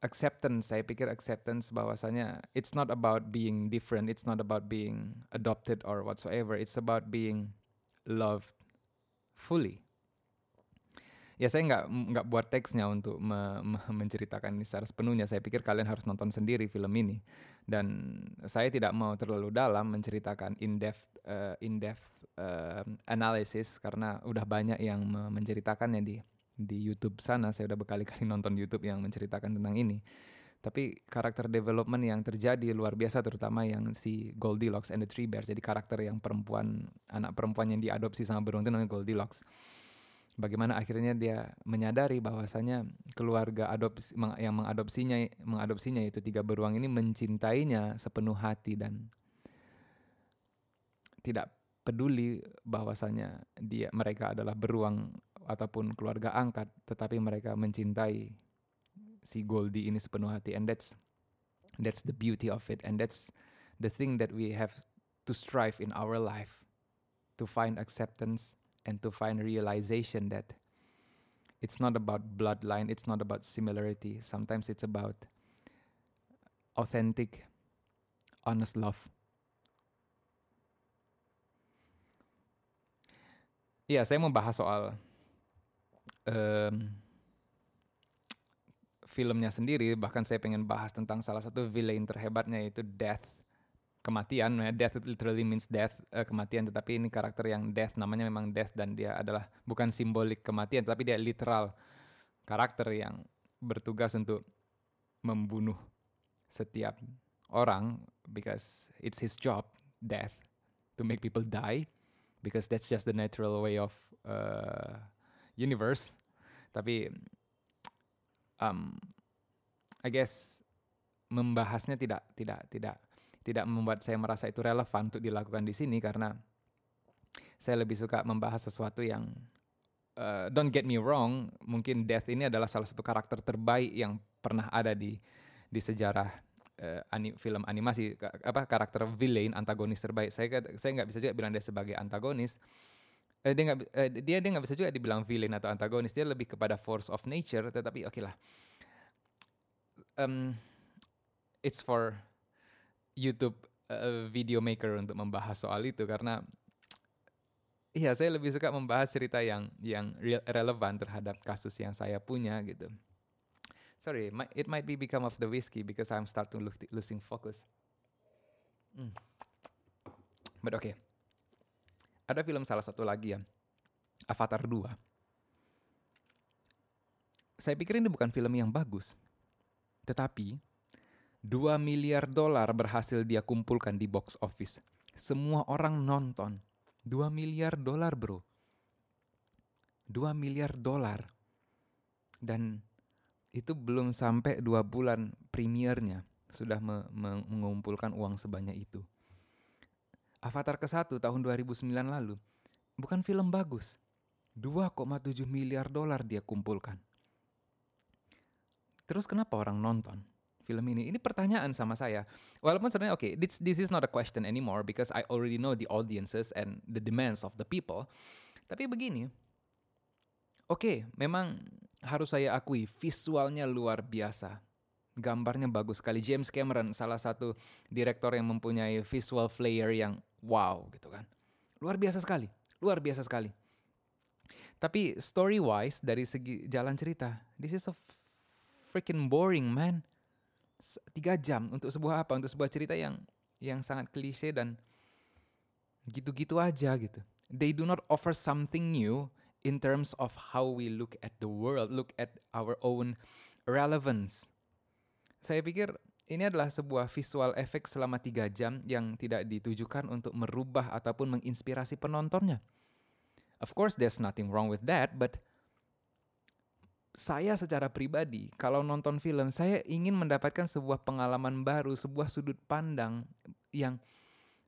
acceptance, saya pikir acceptance bahwasanya it's not about being different, it's not about being adopted or whatsoever, it's about being loved fully ya saya nggak nggak buat teksnya untuk me, me, menceritakan ini secara sepenuhnya. Saya pikir kalian harus nonton sendiri film ini. Dan saya tidak mau terlalu dalam menceritakan in depth uh, in depth uh, analysis karena udah banyak yang menceritakannya di di YouTube sana. Saya udah berkali-kali (laughs) nonton YouTube yang menceritakan tentang ini. Tapi karakter development yang terjadi luar biasa terutama yang si Goldilocks and the Three Bears. Jadi karakter yang perempuan, anak perempuan yang diadopsi sama beruang itu namanya Goldilocks bagaimana akhirnya dia menyadari bahwasanya keluarga adopsi yang mengadopsinya mengadopsinya itu tiga beruang ini mencintainya sepenuh hati dan tidak peduli bahwasanya dia mereka adalah beruang ataupun keluarga angkat tetapi mereka mencintai si Goldie ini sepenuh hati and that's that's the beauty of it and that's the thing that we have to strive in our life to find acceptance and to find realization that it's not about bloodline, it's not about similarity. Sometimes it's about authentic, honest love. Iya, saya mau bahas soal um, filmnya sendiri. Bahkan saya pengen bahas tentang salah satu villain terhebatnya yaitu Death, kematian. Death literally means death, uh, kematian. Tetapi ini karakter yang Death, namanya memang Death dan dia adalah bukan simbolik kematian, tapi dia literal karakter yang bertugas untuk membunuh setiap orang because it's his job, death, to make people die because that's just the natural way of uh, universe. Tapi um, I guess membahasnya tidak tidak tidak tidak membuat saya merasa itu relevan untuk dilakukan di sini karena saya lebih suka membahas sesuatu yang uh, don't get me wrong, mungkin Death ini adalah salah satu karakter terbaik yang pernah ada di di sejarah uh, ani, film animasi apa karakter villain antagonis terbaik. Saya saya nggak bisa juga bilang dia sebagai antagonis. Uh, dia nggak uh, dia dia nggak bisa juga dibilang villain atau antagonis. Dia lebih kepada force of nature. Tetapi oke okay lah. Um, it's for YouTube uh, video maker untuk membahas soal itu karena Iya, saya lebih suka membahas cerita yang yang relevan terhadap kasus yang saya punya gitu. Sorry, it might be become of the whiskey because I'm start to losing focus. Hmm. But okay. Ada film salah satu lagi ya, Avatar 2. Saya pikir ini bukan film yang bagus. Tetapi 2 miliar dolar berhasil dia kumpulkan di box office. Semua orang nonton 2 miliar dolar bro. 2 miliar dolar. Dan itu belum sampai dua bulan premiernya sudah me mengumpulkan uang sebanyak itu. Avatar ke-1 tahun 2009 lalu bukan film bagus. 2,7 miliar dolar dia kumpulkan. Terus kenapa orang nonton? film ini? Ini pertanyaan sama saya. Walaupun sebenarnya oke, okay, this this is not a question anymore because I already know the audiences and the demands of the people. Tapi begini, oke, okay, memang harus saya akui visualnya luar biasa. Gambarnya bagus sekali. James Cameron salah satu direktor yang mempunyai visual flair yang wow gitu kan. Luar biasa sekali, luar biasa sekali. Tapi story wise dari segi jalan cerita, this is a freaking boring man tiga jam untuk sebuah apa? Untuk sebuah cerita yang yang sangat klise dan gitu-gitu aja gitu. They do not offer something new in terms of how we look at the world, look at our own relevance. Saya pikir ini adalah sebuah visual effect selama tiga jam yang tidak ditujukan untuk merubah ataupun menginspirasi penontonnya. Of course, there's nothing wrong with that, but saya secara pribadi kalau nonton film saya ingin mendapatkan sebuah pengalaman baru, sebuah sudut pandang yang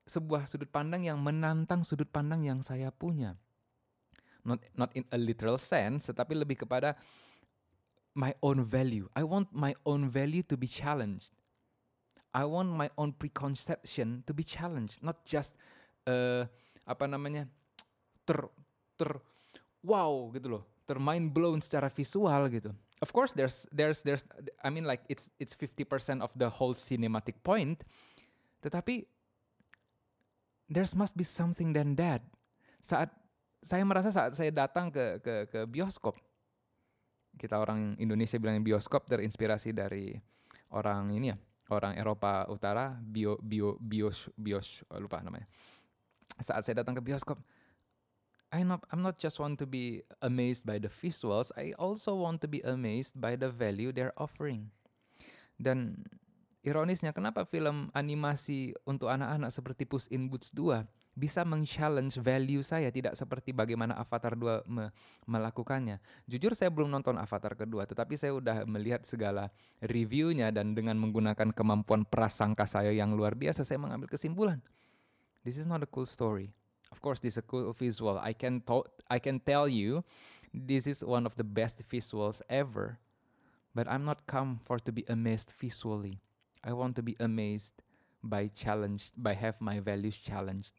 sebuah sudut pandang yang menantang sudut pandang yang saya punya. Not not in a literal sense, tetapi lebih kepada my own value. I want my own value to be challenged. I want my own preconception to be challenged, not just uh, apa namanya ter ter wow gitu loh termind blown secara visual gitu. Of course there's there's there's I mean like it's it's 50% of the whole cinematic point. Tetapi there's must be something than that. Saat saya merasa saat saya datang ke ke ke bioskop kita orang Indonesia bilang bioskop terinspirasi dari orang ini ya, orang Eropa Utara, bio bio bios bios lupa namanya. Saat saya datang ke bioskop, I'm not I'm not just want to be amazed by the visuals, I also want to be amazed by the value they're offering. Dan ironisnya kenapa film animasi untuk anak-anak seperti Puss in Boots 2 bisa meng-challenge value saya tidak seperti bagaimana Avatar 2 me melakukannya. Jujur saya belum nonton Avatar kedua, tetapi saya udah melihat segala reviewnya dan dengan menggunakan kemampuan prasangka saya yang luar biasa saya mengambil kesimpulan. This is not a cool story. Of course, this is a cool visual. I can I can tell you, this is one of the best visuals ever. But I'm not come for to be amazed visually. I want to be amazed by challenged, by have my values challenged.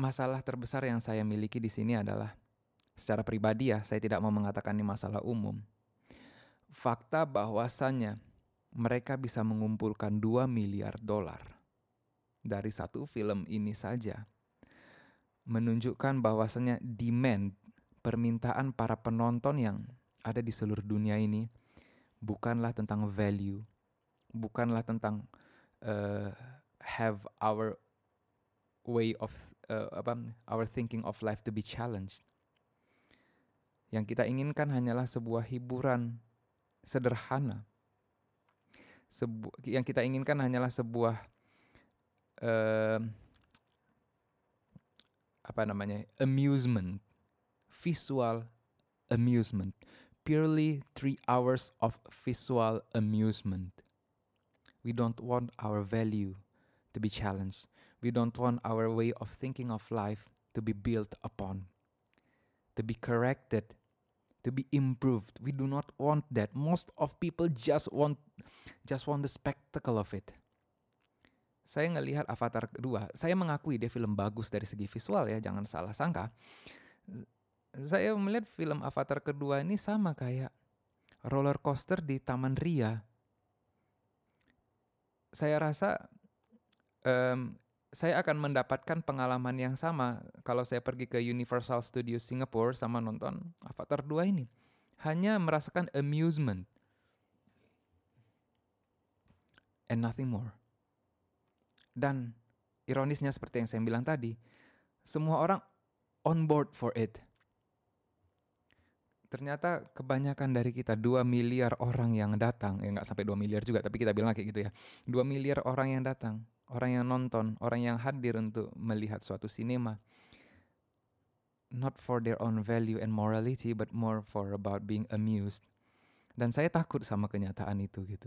Masalah terbesar yang saya miliki di sini adalah secara pribadi ya, saya tidak mau mengatakan ini masalah umum. Fakta bahwasannya mereka bisa mengumpulkan 2 miliar dolar dari satu film ini saja menunjukkan bahwasanya demand permintaan para penonton yang ada di seluruh dunia ini bukanlah tentang value, bukanlah tentang uh, have our way of uh, apa our thinking of life to be challenged. Yang kita inginkan hanyalah sebuah hiburan sederhana. Sebu yang kita inginkan hanyalah sebuah uh, apa namanya amusement, visual amusement, purely three hours of visual amusement. We don't want our value to be challenged. We don't want our way of thinking of life to be built upon, to be corrected, to be improved. We do not want that. Most of people just want just want the spectacle of it. Saya ngelihat Avatar kedua, saya mengakui dia film bagus dari segi visual ya, jangan salah sangka. Saya melihat film Avatar kedua ini sama kayak roller coaster di Taman Ria. Saya rasa um, saya akan mendapatkan pengalaman yang sama kalau saya pergi ke Universal Studios Singapore sama nonton Avatar 2 ini. Hanya merasakan amusement. And nothing more. Dan ironisnya seperti yang saya bilang tadi, semua orang on board for it. Ternyata kebanyakan dari kita 2 miliar orang yang datang, ya nggak sampai 2 miliar juga, tapi kita bilang kayak gitu ya. 2 miliar orang yang datang, orang yang nonton, orang yang hadir untuk melihat suatu sinema. Not for their own value and morality, but more for about being amused. Dan saya takut sama kenyataan itu gitu.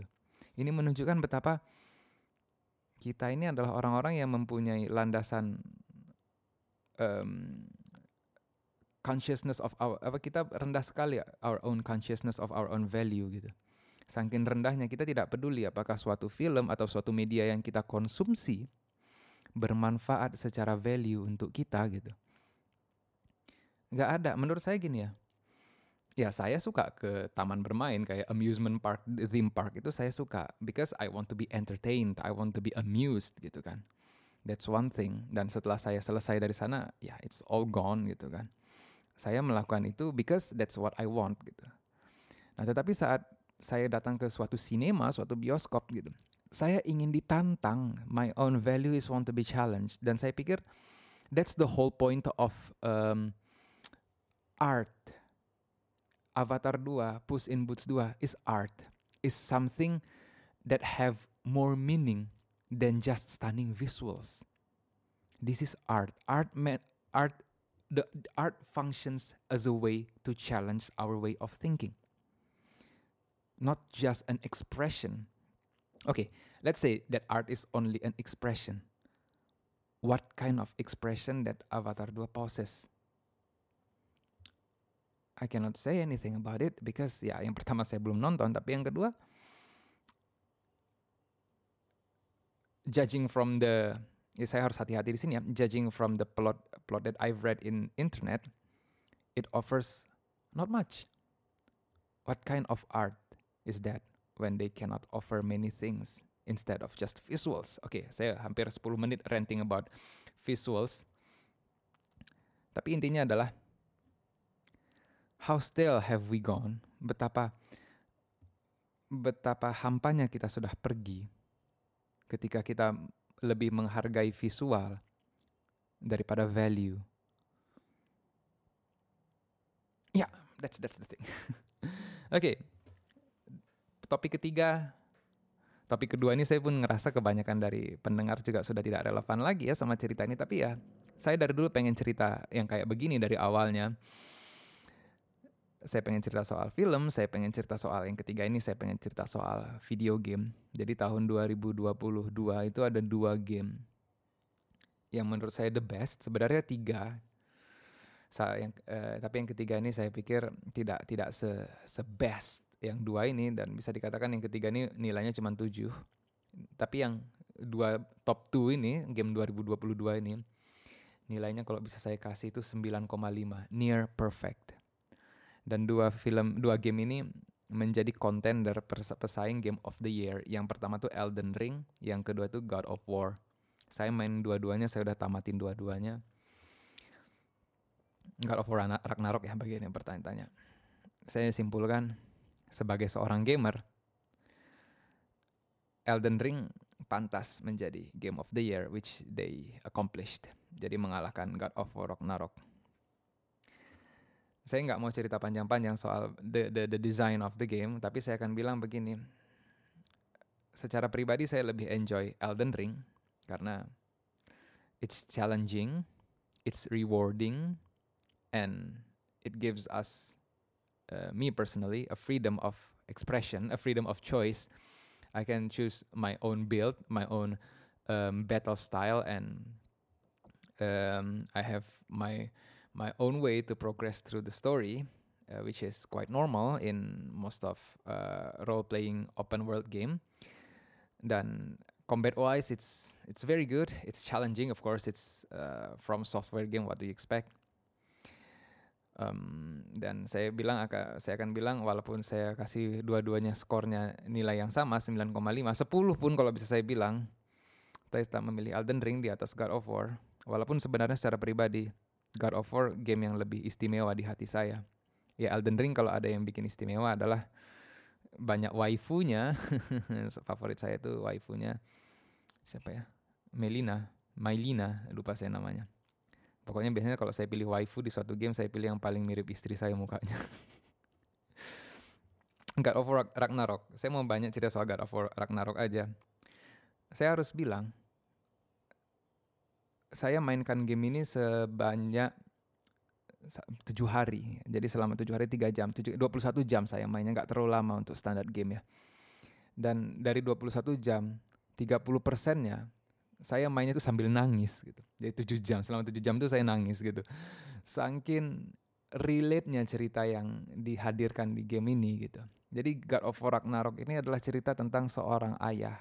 Ini menunjukkan betapa kita ini adalah orang-orang yang mempunyai landasan um, consciousness of our apa kita rendah sekali our own consciousness of our own value gitu. Saking rendahnya kita tidak peduli apakah suatu film atau suatu media yang kita konsumsi bermanfaat secara value untuk kita gitu. Gak ada, menurut saya gini ya. Ya saya suka ke taman bermain kayak amusement park, theme park itu saya suka because I want to be entertained, I want to be amused gitu kan. That's one thing. Dan setelah saya selesai dari sana, ya it's all gone gitu kan. Saya melakukan itu because that's what I want gitu. Nah tetapi saat saya datang ke suatu sinema, suatu bioskop gitu, saya ingin ditantang. My own value is want to be challenged. Dan saya pikir that's the whole point of um, art Avatar 2, Puss in Boots 2 is art. Is something that have more meaning than just stunning visuals. This is art. Art meant art the, art functions as a way to challenge our way of thinking. Not just an expression. Okay, let's say that art is only an expression. What kind of expression that Avatar 2 possesses? I cannot say anything about it because ya yang pertama saya belum nonton tapi yang kedua judging from the ya saya harus hati-hati di sini ya. Judging from the plot plot that I've read in internet it offers not much. What kind of art is that when they cannot offer many things instead of just visuals? Oke okay, saya hampir 10 menit ranting about visuals. Tapi intinya adalah how still have we gone? Betapa betapa hampanya kita sudah pergi ketika kita lebih menghargai visual daripada value. Ya, yeah, that's that's the thing. (laughs) Oke. okay. Topik ketiga Topik kedua ini saya pun ngerasa kebanyakan dari pendengar juga sudah tidak relevan lagi ya sama cerita ini. Tapi ya, saya dari dulu pengen cerita yang kayak begini dari awalnya saya pengen cerita soal film, saya pengen cerita soal yang ketiga ini, saya pengen cerita soal video game. Jadi tahun 2022 itu ada dua game yang menurut saya the best. Sebenarnya tiga, saya yang eh, tapi yang ketiga ini saya pikir tidak tidak se se best yang dua ini dan bisa dikatakan yang ketiga ini nilainya cuma tujuh. Tapi yang dua top two ini game 2022 ini nilainya kalau bisa saya kasih itu 9,5 near perfect dan dua film dua game ini menjadi contender pesaing Game of the Year. Yang pertama tuh Elden Ring, yang kedua tuh God of War. Saya main dua-duanya, saya udah tamatin dua-duanya. God of War Ragnarok ya bagian yang bertanya-tanya. Saya simpulkan sebagai seorang gamer, Elden Ring pantas menjadi Game of the Year which they accomplished. Jadi mengalahkan God of War Ragnarok. Saya nggak mau cerita panjang-panjang soal the, the the design of the game, tapi saya akan bilang begini. Secara pribadi saya lebih enjoy Elden Ring karena it's challenging, it's rewarding, and it gives us, uh, me personally, a freedom of expression, a freedom of choice. I can choose my own build, my own um, battle style, and um, I have my my own way to progress through the story, uh, which is quite normal in most of uh, role-playing open world game. Dan combat-wise, it's it's very good. It's challenging, of course. It's uh, from software game. What do you expect? Um, dan saya bilang saya akan bilang walaupun saya kasih dua-duanya skornya nilai yang sama 9,5 10 pun kalau bisa saya bilang saya tetap memilih Elden Ring di atas God of War walaupun sebenarnya secara pribadi God of War game yang lebih istimewa di hati saya. Ya Elden Ring kalau ada yang bikin istimewa adalah banyak waifunya. (laughs) Favorit saya itu waifunya siapa ya? Melina, Mailina, lupa saya namanya. Pokoknya biasanya kalau saya pilih waifu di suatu game saya pilih yang paling mirip istri saya mukanya. (laughs) God of War Ragnarok. Saya mau banyak cerita soal God of War Ragnarok aja. Saya harus bilang saya mainkan game ini sebanyak tujuh hari. Jadi selama tujuh hari tiga jam, tujuh, 21 jam saya mainnya nggak terlalu lama untuk standar game ya. Dan dari 21 jam, 30 persennya saya mainnya itu sambil nangis gitu. Jadi tujuh jam, selama tujuh jam itu saya nangis gitu. Sangkin relate-nya cerita yang dihadirkan di game ini gitu. Jadi God of War Ragnarok ini adalah cerita tentang seorang ayah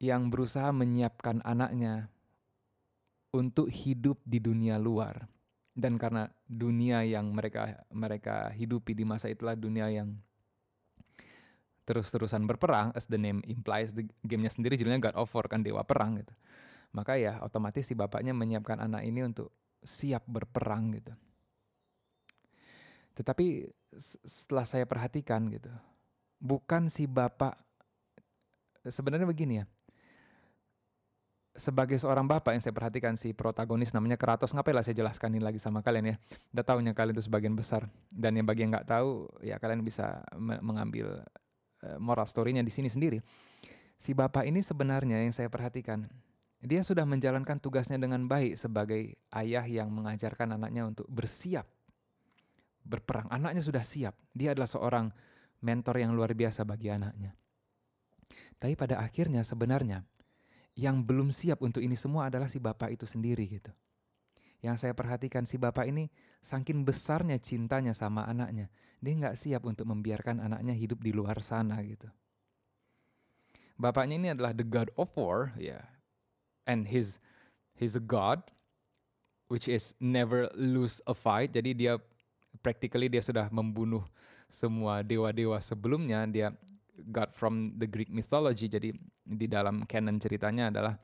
yang berusaha menyiapkan anaknya untuk hidup di dunia luar. Dan karena dunia yang mereka mereka hidupi di masa itulah dunia yang terus-terusan berperang, as the name implies, the gamenya sendiri judulnya God of War kan dewa perang gitu. Maka ya otomatis si bapaknya menyiapkan anak ini untuk siap berperang gitu. Tetapi setelah saya perhatikan gitu, bukan si bapak sebenarnya begini ya sebagai seorang bapak yang saya perhatikan si protagonis namanya Kratos ngapain lah saya jelaskan ini lagi sama kalian ya? Udah tahunya kalian itu sebagian besar. Dan yang bagi yang nggak tahu ya kalian bisa mengambil uh, moral story-nya di sini sendiri. Si bapak ini sebenarnya yang saya perhatikan dia sudah menjalankan tugasnya dengan baik sebagai ayah yang mengajarkan anaknya untuk bersiap. Berperang. Anaknya sudah siap. Dia adalah seorang mentor yang luar biasa bagi anaknya. Tapi pada akhirnya sebenarnya yang belum siap untuk ini semua adalah si bapak itu sendiri gitu. Yang saya perhatikan si bapak ini saking besarnya cintanya sama anaknya, dia nggak siap untuk membiarkan anaknya hidup di luar sana gitu. Bapaknya ini adalah the god of war, ya, yeah. and his he's a god, which is never lose a fight. Jadi dia practically dia sudah membunuh semua dewa-dewa sebelumnya. Dia god from the Greek mythology. Jadi di dalam canon ceritanya adalah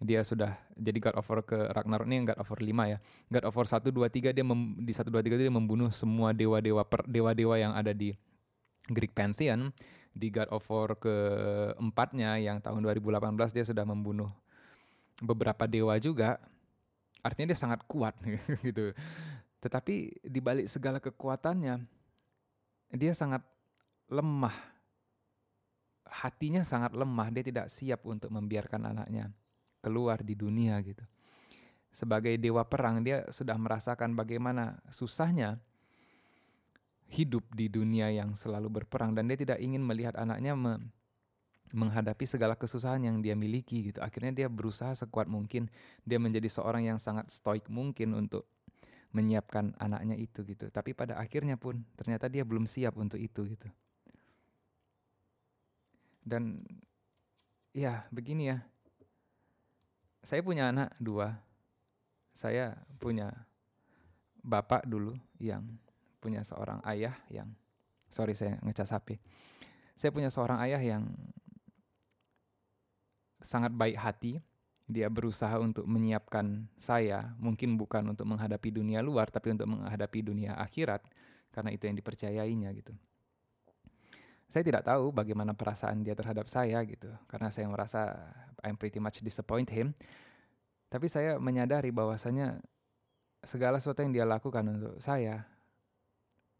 dia sudah jadi God of War ke Ragnarok ini God of War 5 ya. God of War 1 2 3 dia mem, di 1 2 3 dia membunuh semua dewa-dewa dewa-dewa yang ada di Greek pantheon. Di God of War ke empatnya yang tahun 2018 dia sudah membunuh beberapa dewa juga. Artinya dia sangat kuat (laughs) gitu. Tetapi di balik segala kekuatannya dia sangat lemah hatinya sangat lemah, dia tidak siap untuk membiarkan anaknya keluar di dunia gitu. Sebagai dewa perang dia sudah merasakan bagaimana susahnya hidup di dunia yang selalu berperang dan dia tidak ingin melihat anaknya me menghadapi segala kesusahan yang dia miliki gitu. Akhirnya dia berusaha sekuat mungkin dia menjadi seorang yang sangat stoik mungkin untuk menyiapkan anaknya itu gitu. Tapi pada akhirnya pun ternyata dia belum siap untuk itu gitu. Dan ya begini ya, saya punya anak dua, saya punya bapak dulu yang punya seorang ayah yang, sorry saya ngecas HP, saya punya seorang ayah yang sangat baik hati, dia berusaha untuk menyiapkan saya, mungkin bukan untuk menghadapi dunia luar, tapi untuk menghadapi dunia akhirat, karena itu yang dipercayainya gitu. Saya tidak tahu bagaimana perasaan dia terhadap saya gitu, karena saya merasa I'm pretty much disappoint him. Tapi saya menyadari bahwasanya segala sesuatu yang dia lakukan untuk saya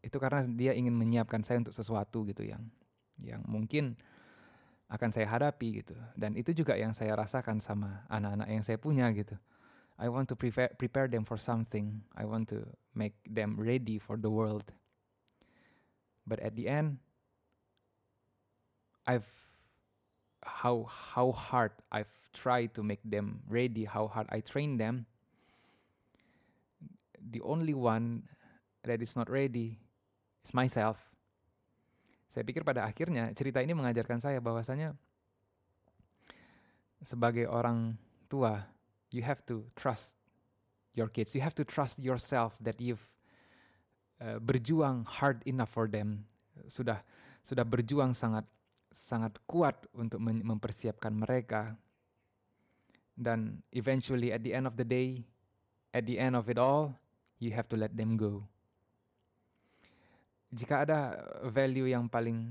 itu karena dia ingin menyiapkan saya untuk sesuatu gitu yang yang mungkin akan saya hadapi gitu. Dan itu juga yang saya rasakan sama anak-anak yang saya punya gitu. I want to prepare prepare them for something. I want to make them ready for the world. But at the end I've how how hard I've tried to make them ready, how hard I train them. The only one that is not ready is myself. Saya pikir pada akhirnya cerita ini mengajarkan saya bahwasanya sebagai orang tua, you have to trust your kids. You have to trust yourself that you've uh, berjuang hard enough for them. Sudah sudah berjuang sangat sangat kuat untuk mempersiapkan mereka. Dan eventually at the end of the day, at the end of it all, you have to let them go. Jika ada value yang paling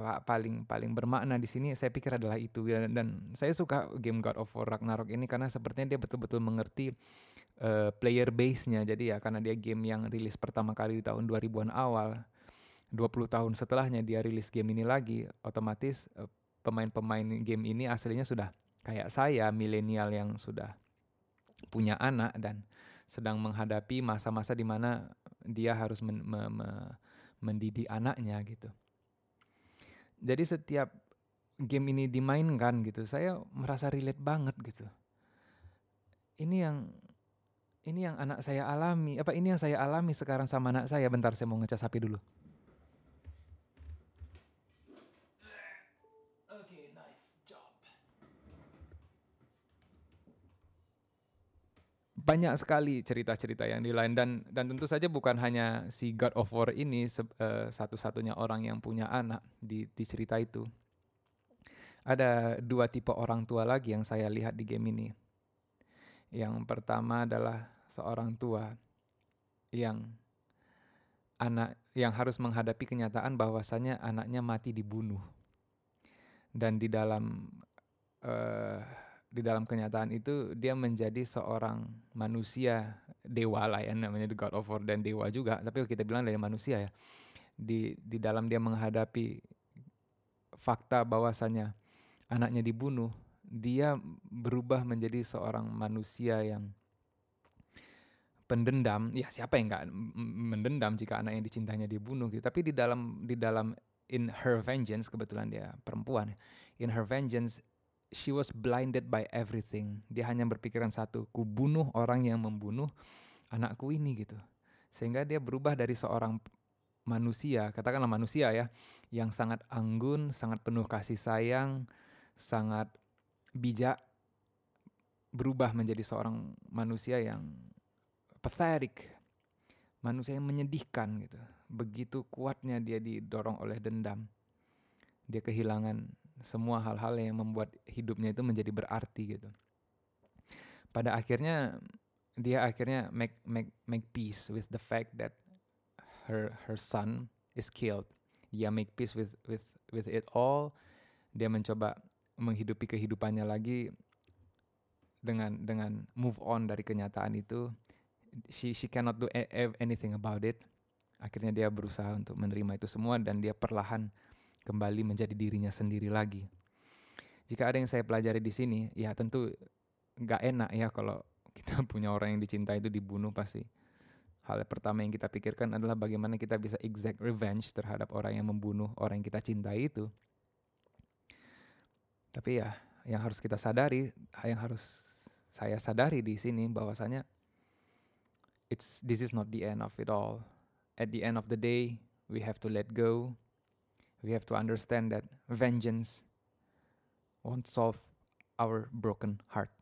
paling paling bermakna di sini saya pikir adalah itu. Dan, dan saya suka game God of War Ragnarok ini karena sepertinya dia betul-betul mengerti uh, player base-nya. Jadi ya karena dia game yang rilis pertama kali di tahun 2000-an awal 20 tahun setelahnya dia rilis game ini lagi otomatis uh, pemain-pemain game ini aslinya sudah kayak saya milenial yang sudah punya anak dan sedang menghadapi masa-masa di mana dia harus men, me, me, mendidik anaknya gitu. Jadi setiap game ini dimainkan gitu, saya merasa relate banget gitu. Ini yang ini yang anak saya alami, apa ini yang saya alami sekarang sama anak saya. Bentar saya mau ngecas HP dulu. Banyak sekali cerita-cerita yang di lain dan dan tentu saja bukan hanya si God of War ini uh, satu-satunya orang yang punya anak di di cerita itu. Ada dua tipe orang tua lagi yang saya lihat di game ini. Yang pertama adalah seorang tua yang anak yang harus menghadapi kenyataan bahwasanya anaknya mati dibunuh. Dan di dalam uh, di dalam kenyataan itu dia menjadi seorang manusia dewa lah ya namanya the God of War dan dewa juga. Tapi kita bilang dari manusia ya. Di di dalam dia menghadapi fakta bahwasanya anaknya dibunuh dia berubah menjadi seorang manusia yang pendendam. Ya siapa yang nggak mendendam jika anak yang dicintainya dibunuh gitu? Tapi di dalam di dalam in her vengeance kebetulan dia perempuan. In her vengeance she was blinded by everything. Dia hanya berpikiran satu, ku bunuh orang yang membunuh anakku ini gitu. Sehingga dia berubah dari seorang manusia, katakanlah manusia ya, yang sangat anggun, sangat penuh kasih sayang, sangat bijak, berubah menjadi seorang manusia yang pathetic, manusia yang menyedihkan gitu. Begitu kuatnya dia didorong oleh dendam. Dia kehilangan semua hal-hal yang membuat hidupnya itu menjadi berarti gitu. Pada akhirnya dia akhirnya make make make peace with the fact that her her son is killed. Dia make peace with with with it all. Dia mencoba menghidupi kehidupannya lagi dengan dengan move on dari kenyataan itu. She she cannot do anything about it. Akhirnya dia berusaha untuk menerima itu semua dan dia perlahan kembali menjadi dirinya sendiri lagi. Jika ada yang saya pelajari di sini, ya tentu nggak enak ya kalau (laughs) kita punya orang yang dicintai itu dibunuh pasti. Hal pertama yang kita pikirkan adalah bagaimana kita bisa exact revenge terhadap orang yang membunuh orang yang kita cintai itu. Tapi ya, yang harus kita sadari, yang harus saya sadari di sini bahwasanya it's this is not the end of it all. At the end of the day, we have to let go we have to understand that vengeance won't solve our broken heart.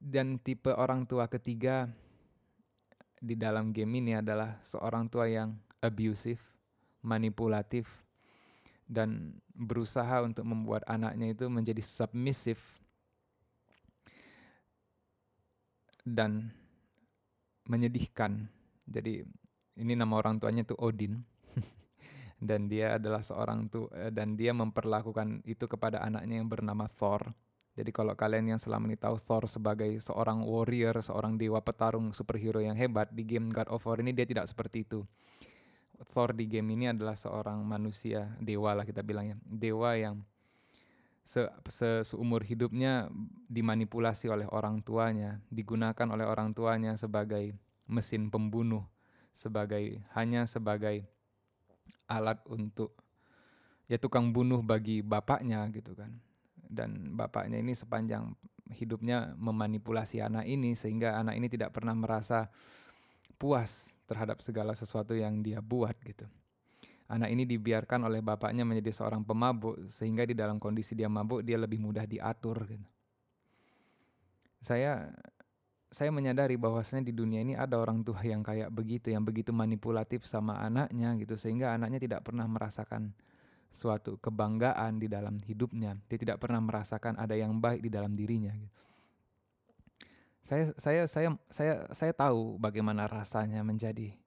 Dan tipe orang tua ketiga di dalam game ini adalah seorang tua yang abusive, manipulatif, dan berusaha untuk membuat anaknya itu menjadi submissive dan menyedihkan. Jadi ini nama orang tuanya itu Odin (laughs) dan dia adalah seorang tuh eh, dan dia memperlakukan itu kepada anaknya yang bernama Thor. Jadi kalau kalian yang selama ini tahu Thor sebagai seorang warrior, seorang dewa petarung superhero yang hebat di game God of War ini dia tidak seperti itu. Thor di game ini adalah seorang manusia dewa lah kita bilangnya, dewa yang se, se seumur hidupnya dimanipulasi oleh orang tuanya, digunakan oleh orang tuanya sebagai mesin pembunuh, sebagai hanya sebagai alat untuk ya tukang bunuh bagi bapaknya gitu kan dan bapaknya ini sepanjang hidupnya memanipulasi anak ini sehingga anak ini tidak pernah merasa puas terhadap segala sesuatu yang dia buat gitu. Anak ini dibiarkan oleh bapaknya menjadi seorang pemabuk sehingga di dalam kondisi dia mabuk dia lebih mudah diatur gitu. Saya saya menyadari bahwasanya di dunia ini ada orang tua yang kayak begitu, yang begitu manipulatif sama anaknya gitu sehingga anaknya tidak pernah merasakan suatu kebanggaan di dalam hidupnya. Dia tidak pernah merasakan ada yang baik di dalam dirinya. Gitu. Saya saya saya saya saya tahu bagaimana rasanya menjadi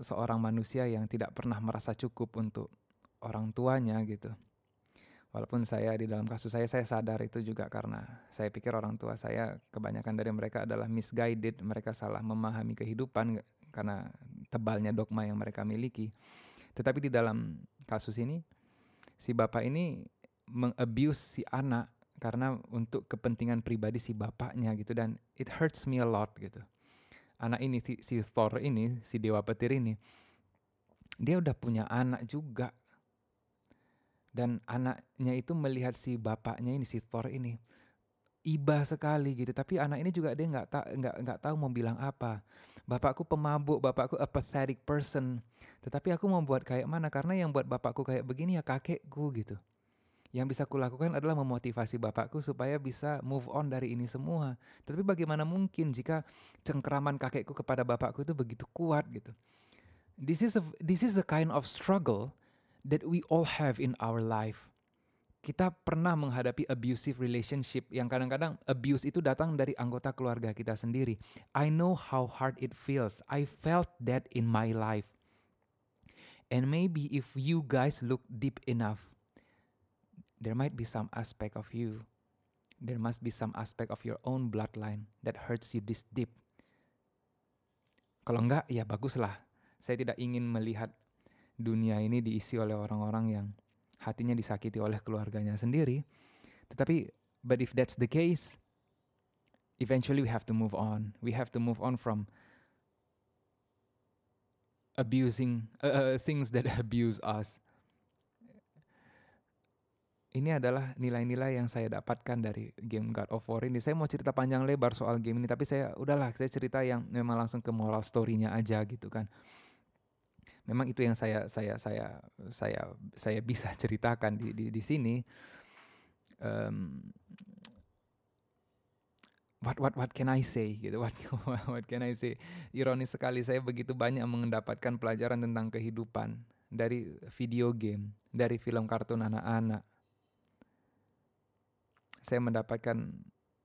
seorang manusia yang tidak pernah merasa cukup untuk orang tuanya gitu. Walaupun saya di dalam kasus saya saya sadar itu juga karena saya pikir orang tua saya kebanyakan dari mereka adalah misguided, mereka salah memahami kehidupan karena tebalnya dogma yang mereka miliki. Tetapi di dalam kasus ini si bapak ini mengabuse si anak karena untuk kepentingan pribadi si bapaknya gitu dan it hurts me a lot gitu. Anak ini si, si Thor ini, si dewa petir ini dia udah punya anak juga. Dan anaknya itu melihat si bapaknya ini si Thor ini iba sekali gitu tapi anak ini juga dia nggak tak nggak nggak tahu mau bilang apa bapakku pemabuk bapakku a pathetic person tetapi aku mau buat kayak mana karena yang buat bapakku kayak begini ya kakekku gitu. Yang bisa kulakukan adalah memotivasi bapakku supaya bisa move on dari ini semua. Tapi bagaimana mungkin jika cengkeraman kakekku kepada bapakku itu begitu kuat gitu. This is a, this is the kind of struggle that we all have in our life. Kita pernah menghadapi abusive relationship yang kadang-kadang abuse itu datang dari anggota keluarga kita sendiri. I know how hard it feels. I felt that in my life. And maybe if you guys look deep enough, there might be some aspect of you. There must be some aspect of your own bloodline that hurts you this deep. Kalau enggak, ya baguslah. Saya tidak ingin melihat dunia ini diisi oleh orang-orang yang hatinya disakiti oleh keluarganya sendiri. Tetapi, but if that's the case, eventually we have to move on. We have to move on from abusing uh, uh, things that (laughs) abuse us. Ini adalah nilai-nilai yang saya dapatkan dari game God of War ini. Saya mau cerita panjang lebar soal game ini, tapi saya udahlah, saya cerita yang memang langsung ke moral story-nya aja gitu kan. Memang itu yang saya saya saya saya saya bisa (laughs) ceritakan di di, di sini. Um, what what what can I say gitu? (laughs) What what can I say? Ironis sekali saya begitu banyak mendapatkan pelajaran tentang kehidupan dari video game dari film kartun anak-anak. Saya mendapatkan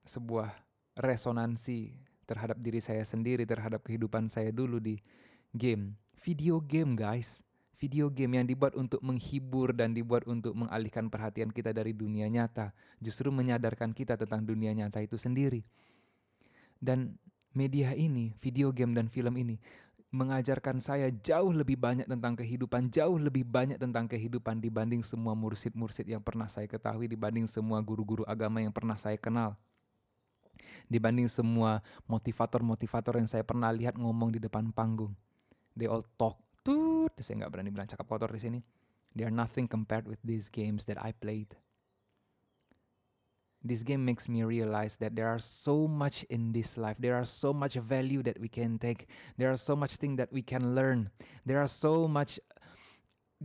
sebuah resonansi terhadap diri saya sendiri terhadap kehidupan saya dulu di game video game guys video game yang dibuat untuk menghibur dan dibuat untuk mengalihkan perhatian kita dari dunia nyata, justru menyadarkan kita tentang dunia nyata itu sendiri. Dan media ini, video game dan film ini mengajarkan saya jauh lebih banyak tentang kehidupan, jauh lebih banyak tentang kehidupan dibanding semua mursid-mursid yang pernah saya ketahui, dibanding semua guru-guru agama yang pernah saya kenal. Dibanding semua motivator-motivator yang saya pernah lihat ngomong di depan panggung. They all talk tut, saya nggak berani bilang cakap kotor di sini. They are nothing compared with these games that I played. This game makes me realize that there are so much in this life. There are so much value that we can take. There are so much things that we can learn. There are so much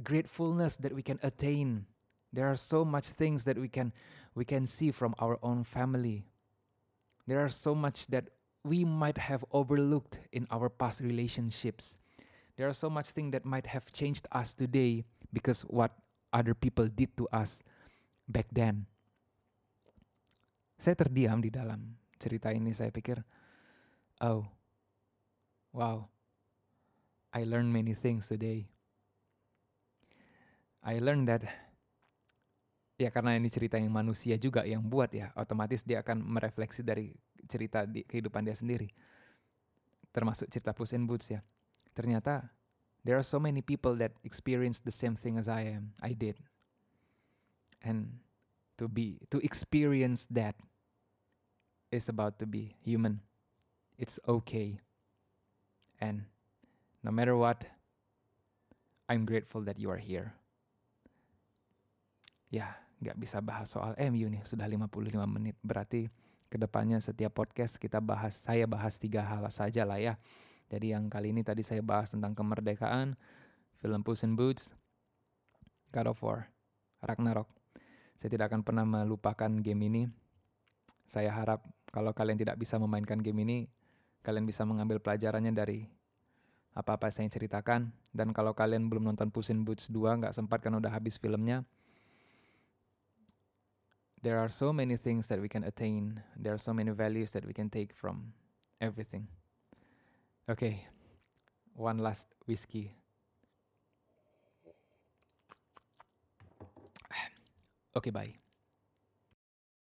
gratefulness that we can attain. There are so much things that we can we can see from our own family. There are so much that we might have overlooked in our past relationships there are so much things that might have changed us today because what other people did to us back then. Saya terdiam di dalam cerita ini. Saya pikir, oh, wow, I learned many things today. I learned that ya karena ini cerita yang manusia juga yang buat ya, otomatis dia akan merefleksi dari cerita di kehidupan dia sendiri. Termasuk cerita Puss in Boots ya. Ternyata there are so many people that experience the same thing as I am, I did. And to be to experience that is about to be human. It's okay. And no matter what, I'm grateful that you are here. Ya, nggak bisa bahas soal MU nih, sudah 55 menit. Berarti ke depannya setiap podcast kita bahas, saya bahas tiga hal saja lah ya. Jadi yang kali ini tadi saya bahas tentang kemerdekaan, film Puss in Boots, God of War, Ragnarok. Saya tidak akan pernah melupakan game ini. Saya harap kalau kalian tidak bisa memainkan game ini, kalian bisa mengambil pelajarannya dari apa-apa saya ceritakan. Dan kalau kalian belum nonton Puss in Boots 2, nggak sempat kan udah habis filmnya, there are so many things that we can attain. There are so many values that we can take from everything. Okay, one last whiskey. Okay, bye.